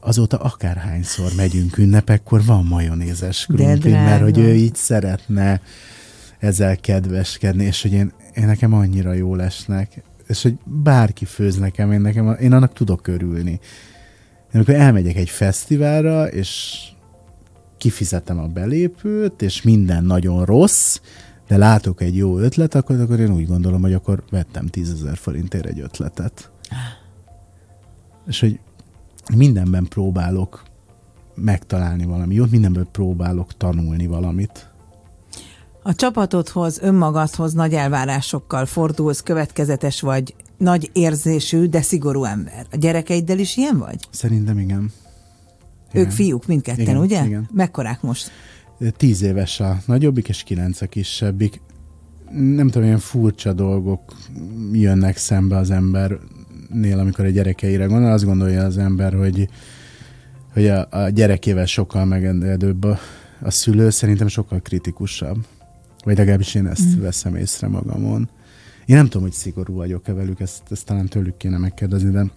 Azóta akárhányszor megyünk ünnepekkor, van majonézes krumpli, mert hogy ő így szeretne ezzel kedveskedni, és hogy én, én nekem annyira jó lesnek, és hogy bárki főz nekem, én, nekem, én annak tudok örülni. Én amikor elmegyek egy fesztiválra, és kifizetem a belépőt, és minden nagyon rossz, de látok egy jó ötlet, akkor, akkor én úgy gondolom, hogy akkor vettem tízezer forintért egy ötletet. És hogy mindenben próbálok megtalálni valami jót, mindenben próbálok tanulni valamit. A csapatodhoz, önmagadhoz nagy elvárásokkal fordulsz, következetes vagy, nagy érzésű, de szigorú ember. A gyerekeiddel is ilyen vagy? Szerintem igen. igen. Ők fiúk mindketten, igen, ugye? Igen. Mekkorák most? Tíz éves a nagyobbik, és kilenc a kisebbik. Nem tudom, ilyen furcsa dolgok jönnek szembe az embernél, amikor a gyerekeire gondol. Azt gondolja az ember, hogy, hogy a, a gyerekével sokkal megengedőbb a, a szülő, szerintem sokkal kritikusabb. Vagy legalábbis én ezt mm. veszem észre magamon. Én nem tudom, hogy szigorú vagyok-e velük, ezt, ezt talán tőlük kéne megkérdezni, de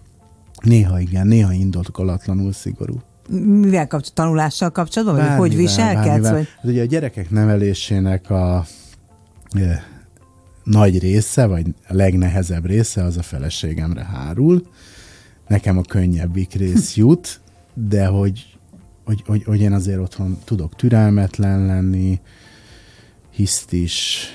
néha igen, néha indokolatlanul szigorú mivel kapcsolatban, tanulással kapcsolatban, vagy hogy viselkedsz? Vagy? Hát ugye a gyerekek nevelésének a e, nagy része, vagy a legnehezebb része az a feleségemre hárul. Nekem a könnyebbik rész jut, de hogy, hogy, hogy, hogy én azért otthon tudok türelmetlen lenni, hisztis,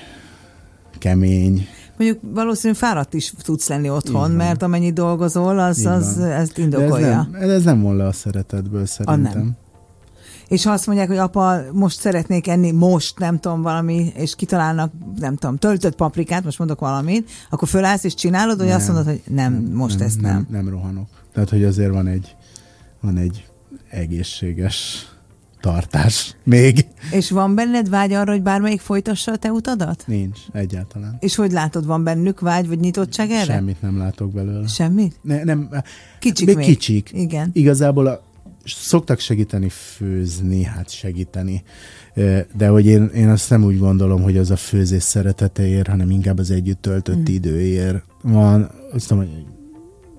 kemény, mondjuk valószínűleg fáradt is tudsz lenni otthon, mert amennyi dolgozol, az, az ezt indokolja. De ez, nem, ez nem von le a szeretetből szerintem. A nem. És ha azt mondják, hogy apa, most szeretnék enni, most, nem tudom, valami, és kitalálnak, nem tudom, töltött paprikát, most mondok valamit, akkor fölállsz és csinálod, vagy nem, azt mondod, hogy nem, nem most nem, ezt nem. nem. Nem rohanok. Tehát, hogy azért van egy, van egy egészséges tartás még. És van benned vágy arra, hogy bármelyik folytassa a te utadat? Nincs, egyáltalán. És hogy látod, van bennük vágy, vagy nyitottság erre? Semmit nem látok belőle. Semmit? Ne, nem, kicsik még, még. kicsik. Igen. Igazából a, szoktak segíteni főzni, hát segíteni, de hogy én, én azt nem úgy gondolom, hogy az a főzés szereteteért, hanem inkább az együtt töltött mm. időért van. Azt mondom, hogy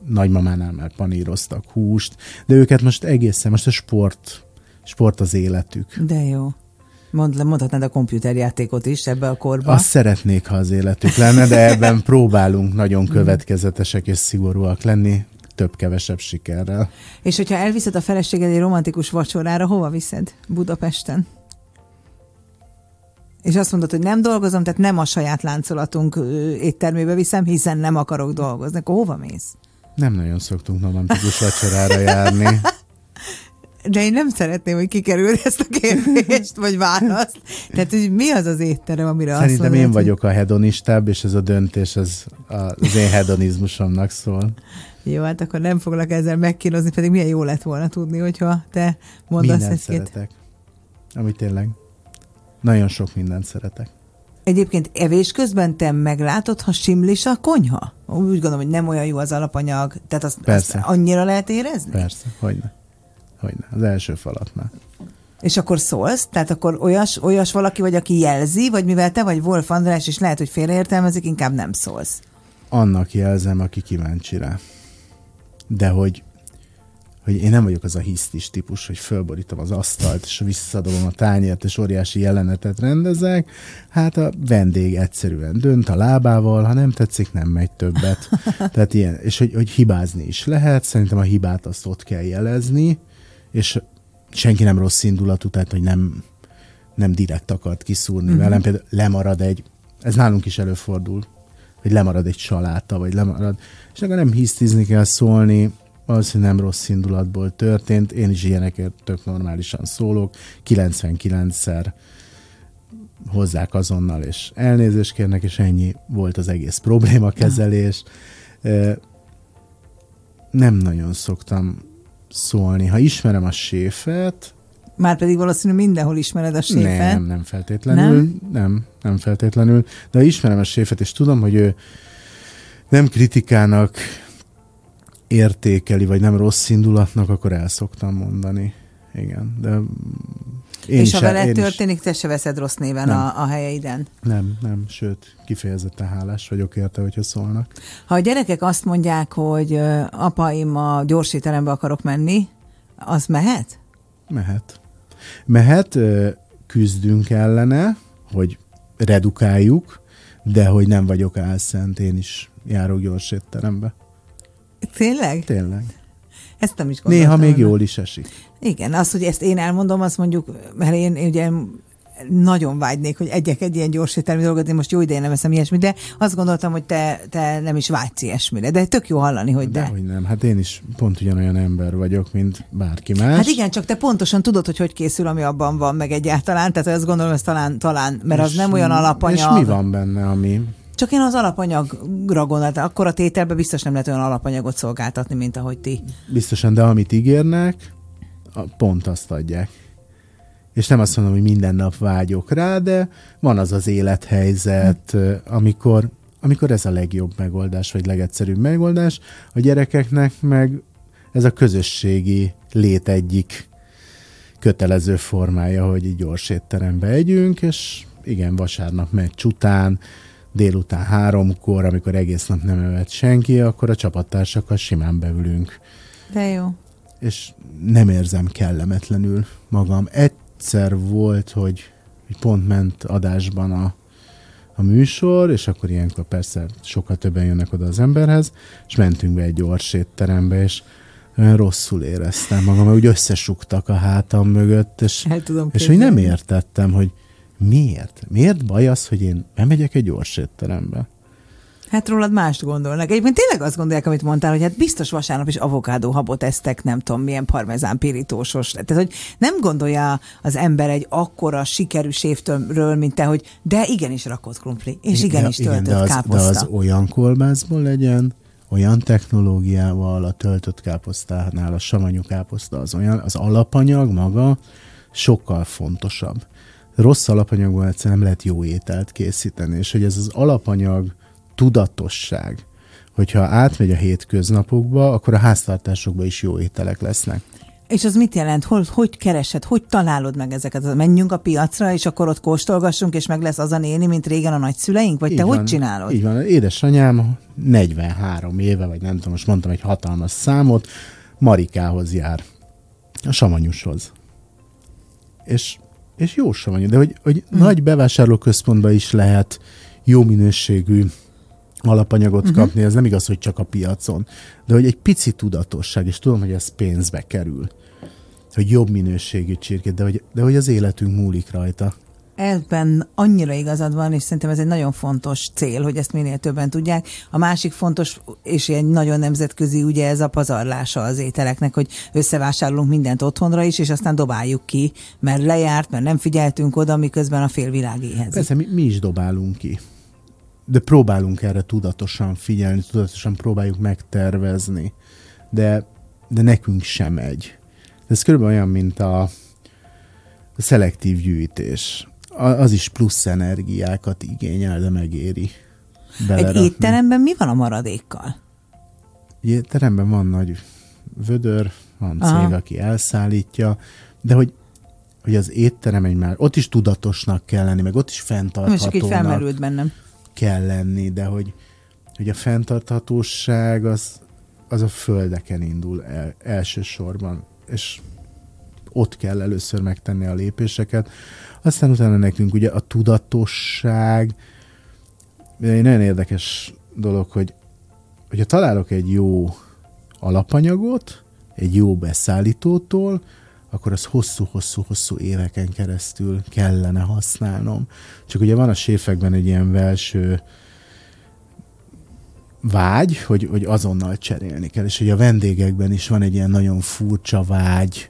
nagymamánál már paníroztak húst, de őket most egészen, most a sport sport az életük. De jó. Mond, mondhatnád a komputerjátékot is ebbe a korba. Azt szeretnék, ha az életük lenne, de ebben próbálunk nagyon következetesek és szigorúak lenni, több-kevesebb sikerrel. És hogyha elviszed a feleséged egy romantikus vacsorára, hova viszed Budapesten? És azt mondod, hogy nem dolgozom, tehát nem a saját láncolatunk éttermébe viszem, hiszen nem akarok dolgozni. Akkor hova mész? Nem nagyon szoktunk romantikus vacsorára járni. De én nem szeretném, hogy kikerül ezt a kérdést, vagy választ. Tehát, hogy mi az az étterem, amire Szerintem azt mondod, én vagyok a hedonistább, és ez a döntés az, az én hedonizmusomnak szól. Jó, hát akkor nem foglak ezzel megkínozni, pedig milyen jó lett volna tudni, hogyha te mondasz mindent egy szeretek. Ami tényleg. Nagyon sok mindent szeretek. Egyébként evés közben te meglátod, ha simlis a konyha? Úgy gondolom, hogy nem olyan jó az alapanyag, tehát azt, azt annyira lehet érezni? Persze, hogyne. Hogyne, az első falatnál. És akkor szólsz? Tehát akkor olyas, olyas valaki vagy, aki jelzi, vagy mivel te vagy Wolf András, és lehet, hogy félreértelmezik, inkább nem szólsz. Annak jelzem, aki kíváncsi rá. De hogy hogy én nem vagyok az a hisztis típus, hogy fölborítom az asztalt, és visszadobom a tányért, és óriási jelenetet rendezek. Hát a vendég egyszerűen dönt a lábával, ha nem tetszik, nem megy többet. Tehát ilyen, és hogy, hogy hibázni is lehet, szerintem a hibát azt ott kell jelezni, és senki nem rossz indulatú, tehát hogy nem, nem direkt akart kiszúrni uh-huh. velem, például lemarad egy, ez nálunk is előfordul, hogy lemarad egy saláta, vagy lemarad, és akkor nem hisztizni kell szólni, valószínűleg nem rossz indulatból történt, én is ilyeneket tök normálisan szólok, 99-szer hozzák azonnal, és elnézést kérnek, és ennyi volt az egész problémakezelés. Nem nagyon szoktam szólni. Ha ismerem a séfet, már pedig valószínű mindenhol ismered a séfet. Nem, nem feltétlenül. Nem? Nem, nem feltétlenül. De ha ismerem a séfet, és tudom, hogy ő nem kritikának értékeli, vagy nem rossz indulatnak, akkor el szoktam mondani. Igen, de én és ha veled történik, is... te se veszed rossz néven a, a helyeiden? Nem, nem, sőt, kifejezetten hálás vagyok érte, hogyha szólnak. Ha a gyerekek azt mondják, hogy apaim a gyorsítelembe akarok menni, az mehet? Mehet. Mehet, küzdünk ellene, hogy redukáljuk, de hogy nem vagyok álszent, én is járok gyors étterembe. Tényleg? Tényleg. Ezt nem is gondoltam. Néha még jól is esik. Igen, az, hogy ezt én elmondom, azt mondjuk, mert én, én ugye nagyon vágynék, hogy egyek egy ilyen gyors ételmi dolgot, én most jó idején nem veszem ilyesmit, de azt gondoltam, hogy te, te nem is vágysz ilyesmire. De tök jó hallani, hogy de. Dehogy nem, hát én is pont ugyanolyan ember vagyok, mint bárki más. Hát igen, csak te pontosan tudod, hogy hogy készül, ami abban van, meg egyáltalán, tehát azt gondolom, ez talán, talán mert és, az nem olyan alapanyag. És mi van benne, ami csak én az alapanyagra gondoltam, akkor a tételben biztos nem lehet olyan alapanyagot szolgáltatni, mint ahogy ti. Biztosan, de amit ígérnek, pont azt adják. És nem azt mondom, hogy minden nap vágyok rá, de van az az élethelyzet, hm. amikor, amikor ez a legjobb megoldás, vagy legegyszerűbb megoldás. A gyerekeknek meg ez a közösségi lét egyik kötelező formája, hogy egy gyors étterembe együnk, és igen, vasárnap meccs után délután háromkor, amikor egész nap nem evett senki, akkor a csapattársakkal simán beülünk. De jó. És nem érzem kellemetlenül magam. Egyszer volt, hogy, pont ment adásban a, a műsor, és akkor ilyenkor persze sokkal többen jönnek oda az emberhez, és mentünk be egy gyors étterembe, és olyan rosszul éreztem magam, mert úgy összesugtak a hátam mögött, és, és hogy nem értettem, hogy Miért? Miért baj az, hogy én bemegyek egy gyors étterembe? Hát rólad mást gondolnak. Egyébként tényleg azt gondolják, amit mondtál, hogy hát biztos vasárnap is avokádó habot esztek, nem tudom, milyen parmezán pirítósos. Tehát, hogy nem gondolja az ember egy akkora sikerű séftől, mint te, hogy de igenis rakott krumpli, és igenis de, töltött igen, de az, káposzta. De az olyan kolbászból legyen, olyan technológiával, a töltött káposztánál a savanyú káposzta az olyan, az alapanyag maga sokkal fontosabb rossz alapanyagból egyszerűen nem lehet jó ételt készíteni, és hogy ez az alapanyag tudatosság, hogyha átmegy a hétköznapokba, akkor a háztartásokban is jó ételek lesznek. És az mit jelent? Hol, hogy keresed? Hogy találod meg ezeket? Menjünk a piacra, és akkor ott kóstolgassunk, és meg lesz az a néni, mint régen a nagyszüleink? Vagy így te van, hogy csinálod? Így van. Édesanyám 43 éve, vagy nem tudom, most mondtam egy hatalmas számot, Marikához jár. A Samanyushoz. És és jó savanyú, de hogy, hogy mm. nagy bevásárlóközpontban is lehet jó minőségű alapanyagot uh-huh. kapni, ez nem igaz, hogy csak a piacon, de hogy egy pici tudatosság, és tudom, hogy ez pénzbe kerül, hogy jobb minőségű csirkét, de hogy, de hogy az életünk múlik rajta ebben annyira igazad van, és szerintem ez egy nagyon fontos cél, hogy ezt minél többen tudják. A másik fontos, és egy nagyon nemzetközi, ugye ez a pazarlása az ételeknek, hogy összevásárolunk mindent otthonra is, és aztán dobáljuk ki, mert lejárt, mert nem figyeltünk oda, miközben a félvilág éhez. Persze, mi, mi is dobálunk ki. De próbálunk erre tudatosan figyelni, tudatosan próbáljuk megtervezni. De, de nekünk sem egy. Ez körülbelül olyan, mint a szelektív gyűjtés az is plusz energiákat igényel, de megéri. Belerakni. Egy étteremben mi van a maradékkal? Egy étteremben van nagy vödör, van cég, Aha. aki elszállítja, de hogy hogy az étterem egy már, ott is tudatosnak kell lenni, meg ott is fenntarthatónak bennem. kell lenni, de hogy, hogy a fenntarthatóság az, az a földeken indul el, elsősorban, és ott kell először megtenni a lépéseket. Aztán utána nekünk ugye a tudatosság, egy nagyon érdekes dolog, hogy hogyha találok egy jó alapanyagot, egy jó beszállítótól, akkor az hosszú-hosszú-hosszú éveken keresztül kellene használnom. Csak ugye van a séfekben egy ilyen belső vágy, hogy, hogy azonnal cserélni kell, és hogy a vendégekben is van egy ilyen nagyon furcsa vágy,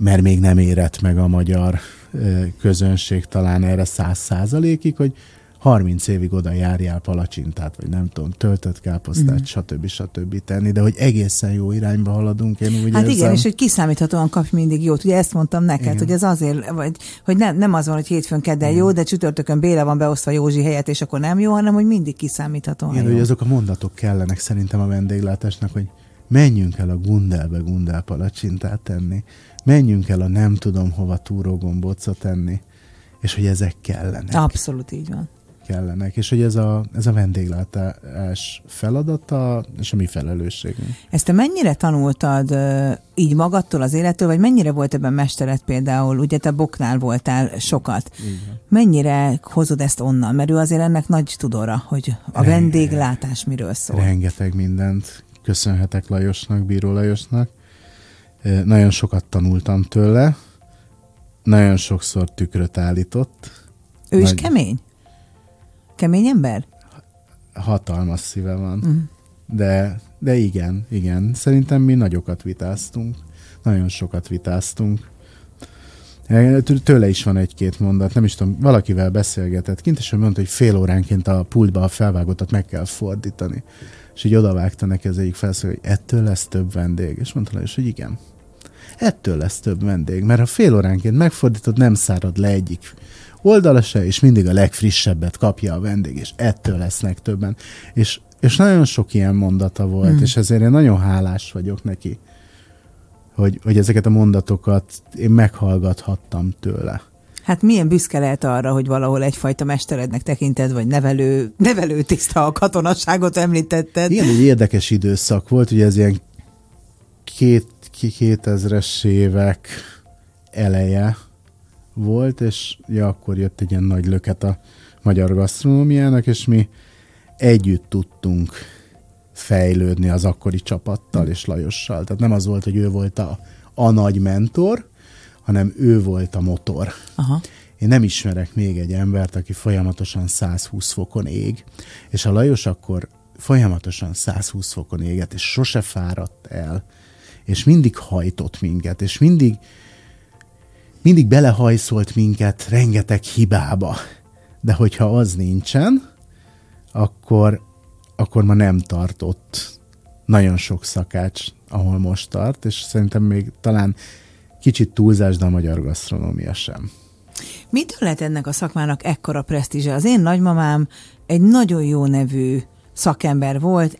mert még nem érett meg a magyar közönség talán erre száz százalékig, hogy 30 évig oda járjál palacsintát, vagy nem tudom, töltött káposztát, mm. stb. stb. tenni, de hogy egészen jó irányba haladunk, én úgy Hát érzem. igen, és hogy kiszámíthatóan kapj mindig jót. Ugye ezt mondtam neked, igen. hogy ez azért, vagy, hogy nem, nem az van, hogy hétfőn kedden jó, de csütörtökön Béla van beosztva Józsi helyet, és akkor nem jó, hanem hogy mindig kiszámíthatóan igen, jó. hogy azok a mondatok kellenek szerintem a vendéglátásnak, hogy menjünk el a Gundelbe Gundel palacsintát tenni, menjünk el a nem tudom hova túrógombócot tenni, és hogy ezek kellenek. Abszolút így van kellenek, és hogy ez a, ez a vendéglátás feladata, és a mi felelősségünk. Ezt te mennyire tanultad így magadtól az élettől, vagy mennyire volt ebben mesteret például, ugye te Boknál voltál sokat. Igen. Mennyire hozod ezt onnan? Mert ő azért ennek nagy tudora, hogy a vendéglátás miről szól. Rengeteg mindent köszönhetek Lajosnak, Bíró Lajosnak. Nagyon sokat tanultam tőle, nagyon sokszor tükröt állított. Ő Nagy... is kemény? Kemény ember? Hatalmas szíve van. Uh-huh. De, de igen, igen. Szerintem mi nagyokat vitáztunk. Nagyon sokat vitáztunk. Tőle is van egy-két mondat, nem is tudom, valakivel beszélgetett kint, és ő mondta, hogy fél óránként a pultba a felvágottat meg kell fordítani. És így odavágta neki az egyik felszól, hogy ettől lesz több vendég. És mondta hogy igen. Ettől lesz több vendég, mert ha fél óránként megfordítod, nem szárad le egyik oldala se, és mindig a legfrissebbet kapja a vendég, és ettől lesznek többen. És, és nagyon sok ilyen mondata volt, mm. és ezért én nagyon hálás vagyok neki, hogy, hogy ezeket a mondatokat én meghallgathattam tőle. Hát milyen büszke lehet arra, hogy valahol egyfajta mesterednek tekinted, vagy nevelő, nevelő tiszta a katonasságot említetted. Igen, egy érdekes időszak volt, ugye ez ilyen két, 2000-es évek eleje, volt, és ja, akkor jött egy ilyen nagy löket a magyar gasztronómiának, és mi együtt tudtunk fejlődni az akkori csapattal és Lajossal. Tehát nem az volt, hogy ő volt a, a nagy mentor, hanem ő volt a motor. Aha. Én nem ismerek még egy embert, aki folyamatosan 120 fokon ég, és a Lajos akkor folyamatosan 120 fokon éget, és sose fáradt el, és mindig hajtott minket, és mindig mindig belehajszolt minket rengeteg hibába. De hogyha az nincsen, akkor, akkor ma nem tartott nagyon sok szakács, ahol most tart, és szerintem még talán kicsit túlzás, de a magyar gasztronómia sem. Mitől lehet ennek a szakmának ekkora presztízse? Az én nagymamám egy nagyon jó nevű szakember volt,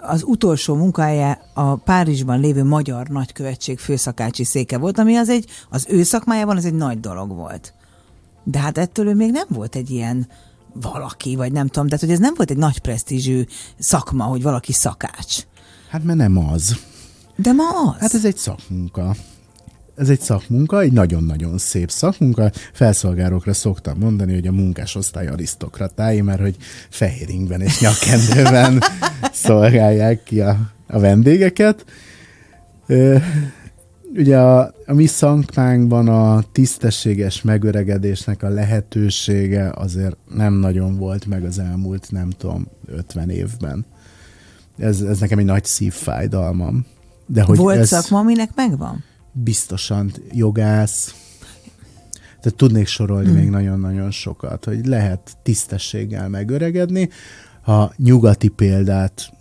az utolsó munkája a Párizsban lévő magyar nagykövetség főszakácsi széke volt, ami az egy, az ő szakmájában az egy nagy dolog volt. De hát ettől ő még nem volt egy ilyen valaki, vagy nem tudom, tehát hogy ez nem volt egy nagy presztízsű szakma, hogy valaki szakács. Hát mert nem az. De ma az. Hát ez egy szakmunka ez egy szakmunka, egy nagyon-nagyon szép szakmunka. Felszolgálókra szoktam mondani, hogy a munkásosztály arisztokratái, mert hogy fehéringben és nyakendőben szolgálják ki a, a vendégeket. Ugye a, a mi szakmánkban a tisztességes megöregedésnek a lehetősége azért nem nagyon volt meg az elmúlt, nem tudom, 50 évben. Ez, ez nekem egy nagy szívfájdalmam. De hogy volt ez... szakma, aminek megvan? Biztosan jogász, tehát tudnék sorolni hmm. még nagyon-nagyon sokat, hogy lehet tisztességgel megöregedni. Ha nyugati példát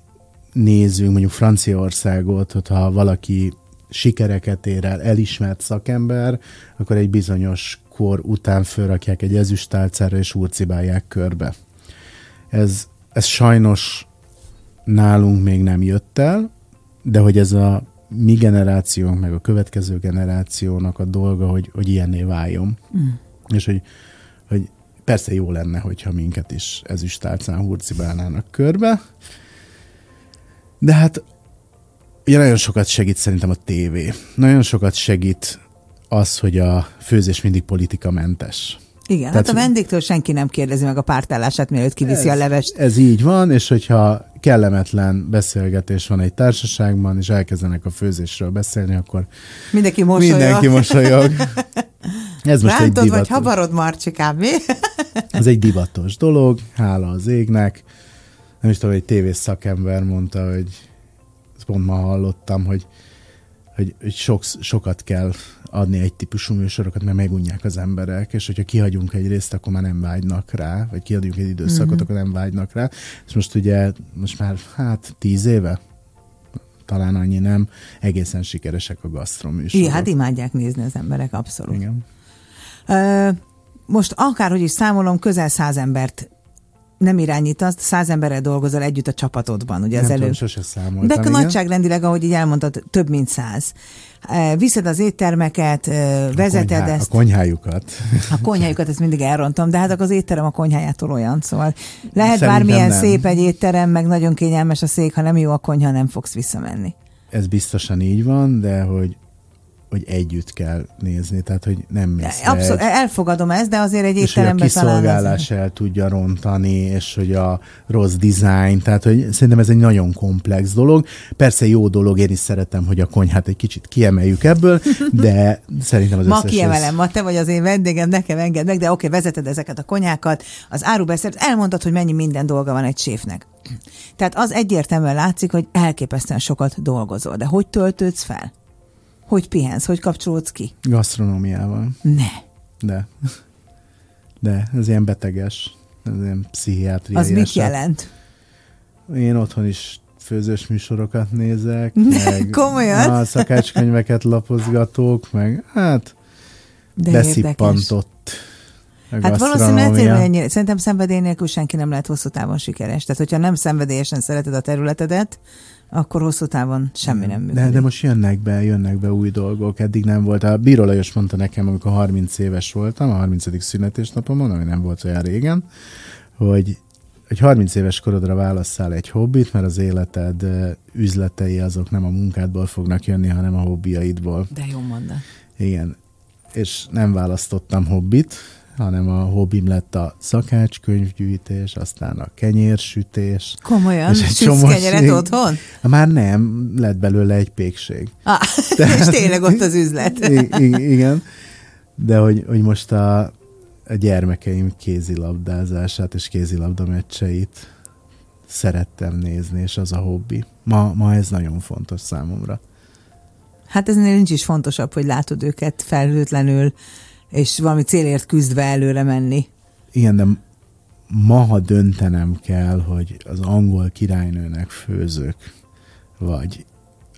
nézünk, mondjuk Franciaországot, hogyha valaki sikereket ér el, elismert szakember, akkor egy bizonyos akkor után fölrakják egy ezüstálcára és urcibálják körbe. Ez, ez sajnos nálunk még nem jött el, de hogy ez a mi generációnk, meg a következő generációnak a dolga, hogy, hogy ilyenné váljon. Mm. És hogy, hogy persze jó lenne, hogyha minket is ezüstálcán hurcibálnának körbe, de hát ugye nagyon sokat segít szerintem a tévé. Nagyon sokat segít az, hogy a főzés mindig politikamentes. Igen, Tehát, hát a vendégtől senki nem kérdezi meg a pártállását, mielőtt kiviszi ez, a levest. Ez így van, és hogyha kellemetlen beszélgetés van egy társaságban, és elkezdenek a főzésről beszélni, akkor mindenki mosolyog. Mindenki mosolyog. Ez most Rántod, egy divatos. vagy habarod, Marcsikám, mi? ez egy divatos dolog, hála az égnek. Nem is tudom, egy tévés szakember mondta, hogy pont ma hallottam, hogy, hogy, hogy sok, sokat kell adni egy típusú műsorokat, mert megunják az emberek, és hogyha kihagyunk egy részt, akkor már nem vágynak rá, vagy kiadjunk egy időszakot, mm-hmm. akkor nem vágynak rá. És most ugye, most már hát tíz éve, talán annyi nem, egészen sikeresek a gasztroműsorok. Igen, hát imádják nézni az emberek, abszolút. Igen. Uh, most akárhogy is számolom, közel száz embert nem irányítasz, száz emberrel dolgozol együtt a csapatodban, ugye az nem előbb. Tudom, sose számoltam, De nagyságrendileg, ahogy így elmondtad, több mint száz. E, viszed az éttermeket, e, vezeted a konyhá, ezt. A konyhájukat. A konyhájukat, ezt mindig elrontom, de hát akkor az étterem a konyhájától olyan, szóval lehet Szerintem bármilyen nem. szép egy étterem, meg nagyon kényelmes a szék, ha nem jó a konyha, nem fogsz visszamenni. Ez biztosan így van, de hogy hogy együtt kell nézni, tehát hogy nem mész Abszolút, egy, elfogadom ezt, de azért egy étteremben hogy a kiszolgálás el tudja rontani, és hogy a rossz design, tehát hogy szerintem ez egy nagyon komplex dolog. Persze jó dolog, én is szeretem, hogy a konyhát egy kicsit kiemeljük ebből, de szerintem az Ma kiemelem, ez... ma te vagy az én vendégem, nekem enged meg, de oké, vezeted ezeket a konyhákat, az árubeszéd, elmondtad, hogy mennyi minden dolga van egy séfnek. Tehát az egyértelműen látszik, hogy elképesztően sokat dolgozol, de hogy töltődsz fel? Hogy pihensz? Hogy kapcsolódsz ki? Gasztronómiával. Ne. De. De, ez ilyen beteges. Ez ilyen pszichiátriai Az mit jelent? Én otthon is főzős műsorokat nézek, ne, meg komolyan? a szakácskönyveket lapozgatók, meg hát De beszippantott. Hát valószínűleg ennyire, szerintem szenvedély nélkül senki nem lehet hosszú távon sikeres. Tehát, hogyha nem szenvedélyesen szereted a területedet, akkor hosszú távon semmi nem működik. De, de most jönnek be, jönnek be új dolgok, eddig nem volt. A Bíró Lajos mondta nekem, amikor 30 éves voltam, a 30. születésnapomon, ami nem volt olyan régen, hogy hogy 30 éves korodra válasszál egy hobbit, mert az életed üzletei azok nem a munkádból fognak jönni, hanem a hobbiaidból. De jó mondat. Igen. És nem választottam hobbit, hanem a hobbim lett a szakácskönyvgyűjtés, aztán a kenyérsütés. Komolyan? És egy csomó kenyeret otthon? Már nem, lett belőle egy pékség. Ah, Tehát, és tényleg ott az üzlet. igen, de hogy, hogy most a, a gyermekeim kézilabdázását és kézilabda meccseit szerettem nézni, és az a hobbi. Ma, ma ez nagyon fontos számomra. Hát ez nincs is fontosabb, hogy látod őket felhőtlenül és valami célért küzdve előre menni. Igen, de ma, ha döntenem kell, hogy az angol királynőnek főzök, vagy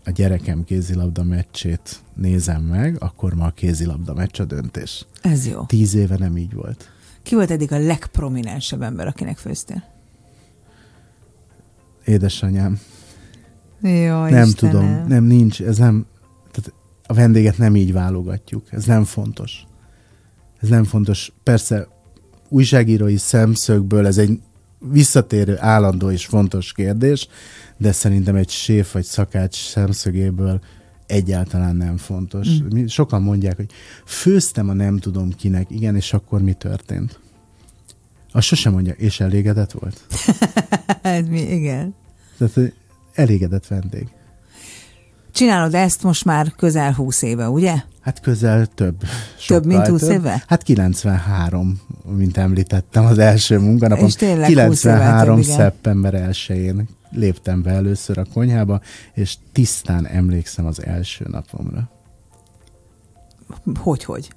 a gyerekem kézilabda meccsét nézem meg, akkor ma a kézilabda meccs a döntés. Ez jó. Tíz éve nem így volt. Ki volt eddig a legprominensebb ember, akinek főztél? Édesanyám. Jó, nem Istenem. tudom, nem nincs, ez nem, tehát a vendéget nem így válogatjuk, ez nem fontos ez nem fontos. Persze újságírói szemszögből ez egy visszatérő, állandó és fontos kérdés, de szerintem egy séf vagy szakács szemszögéből egyáltalán nem fontos. Mm. Sokan mondják, hogy főztem a nem tudom kinek, igen, és akkor mi történt? Azt sosem mondja, és elégedett volt? hát mi, igen. Tehát elégedett vendég. Csinálod ezt most már közel húsz éve, ugye? Hát közel több. Több, mint 20 éve? Hát 93, mint említettem, az első munkanapom. És tényleg 93. szeptember 1-én léptem be először a konyhába, és tisztán emlékszem az első napomra. Hogy, hogy?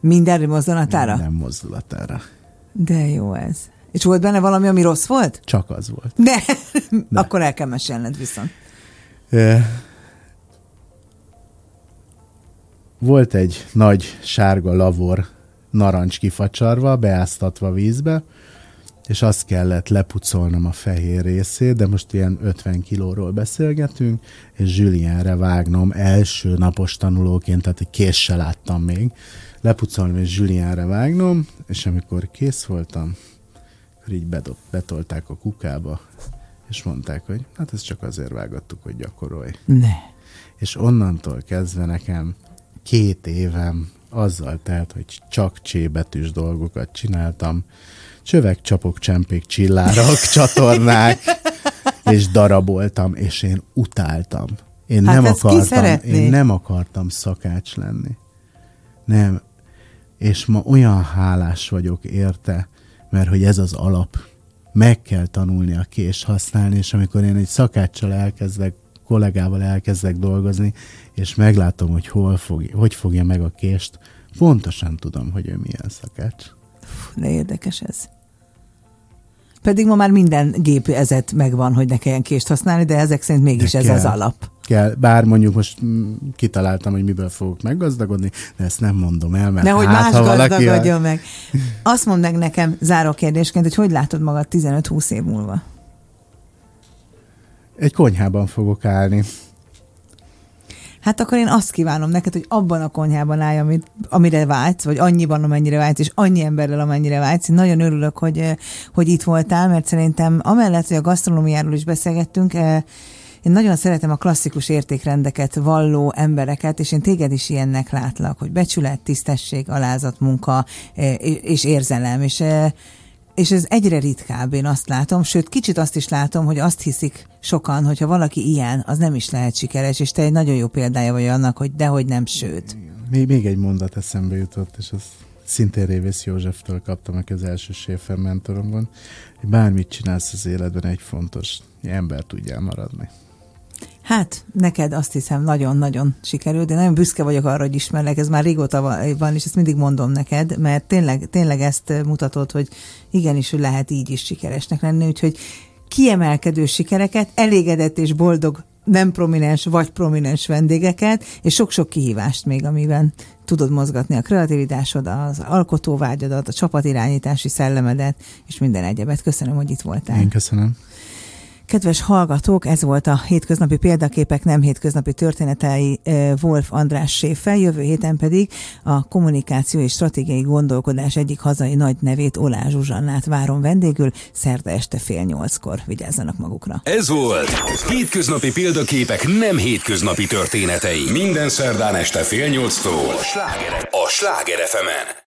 Minden mozdulatára? Nem mozdulatára. De jó ez. És volt benne valami, ami rossz volt? Csak az volt. De, De. akkor el kell mesélned viszont. Volt egy nagy sárga lavor narancs kifacsarva, beáztatva vízbe, és azt kellett lepucolnom a fehér részét, de most ilyen 50 kilóról beszélgetünk, és Julienre vágnom első napos tanulóként, tehát egy késsel láttam még, lepucolnom és Julienre vágnom, és amikor kész voltam, akkor így bedob, betolták a kukába, és mondták, hogy hát ezt csak azért vágattuk, hogy gyakorolj. Ne. És onnantól kezdve nekem két évem azzal telt, hogy csak csébetűs dolgokat csináltam, csövek, csapok, csempék, csillárok, csatornák, és daraboltam, és én utáltam. Én Hát nem akartam, én nem akartam szakács lenni. Nem. És ma olyan hálás vagyok érte, mert hogy ez az alap. Meg kell tanulni a kést használni, és amikor én egy szakáccsal elkezdek, kollégával elkezdek dolgozni, és meglátom, hogy hol fog, hogy fogja meg a kést, pontosan tudom, hogy ő milyen szakács. Fú, de érdekes ez. Pedig ma már minden gép ezet megvan, hogy ne kelljen kést használni, de ezek szerint mégis De ez kell. az alap. kell, bár mondjuk most mm, kitaláltam, hogy miből fogok meggazdagodni, de ezt nem mondom el, mert Nehogy hát, más ha valaki gazdagodjon meg. Azt mondd meg nekem záró kérdésként, hogy hogy látod magad 15-20 év múlva? Egy konyhában fogok állni. Hát akkor én azt kívánom neked, hogy abban a konyhában állj, amit, amire vágysz, vagy annyiban, amennyire vágysz, és annyi emberrel, amennyire vágysz. Én nagyon örülök, hogy, eh, hogy itt voltál, mert szerintem amellett, hogy a gasztronómiáról is beszélgettünk, eh, én nagyon szeretem a klasszikus értékrendeket valló embereket, és én téged is ilyennek látlak, hogy becsület, tisztesség, alázat, munka eh, és érzelem, és és ez egyre ritkább, én azt látom, sőt, kicsit azt is látom, hogy azt hiszik sokan, hogyha valaki ilyen, az nem is lehet sikeres, és te egy nagyon jó példája vagy annak, hogy dehogy nem, sőt. Még, még egy mondat eszembe jutott, és az szintén Révész Józseftől kaptam aki az első séfer mentoromban, hogy bármit csinálsz az életben, egy fontos, ember tudjál maradni. Hát, neked azt hiszem nagyon-nagyon sikerült, de nagyon büszke vagyok arra, hogy ismerlek, ez már régóta va- van, és ezt mindig mondom neked, mert tényleg, tényleg ezt mutatod, hogy igenis, hogy lehet így is sikeresnek lenni, úgyhogy kiemelkedő sikereket, elégedett és boldog nem prominens vagy prominens vendégeket, és sok-sok kihívást még, amiben tudod mozgatni a kreativitásod, az alkotóvágyadat, a csapatirányítási szellemedet, és minden egyebet. Köszönöm, hogy itt voltál. Én köszönöm. Kedves hallgatók, ez volt a hétköznapi példaképek, nem hétköznapi történetei eh, Wolf András séffel, jövő héten pedig a kommunikáció és stratégiai gondolkodás egyik hazai nagy nevét Olá Zsuzsannát várom vendégül, szerda este fél nyolckor. Vigyázzanak magukra! Ez volt Hétköznapi példaképek nem hétköznapi történetei. Minden szerdán este fél nyolctól. A Sláger, a Sláger FM-en.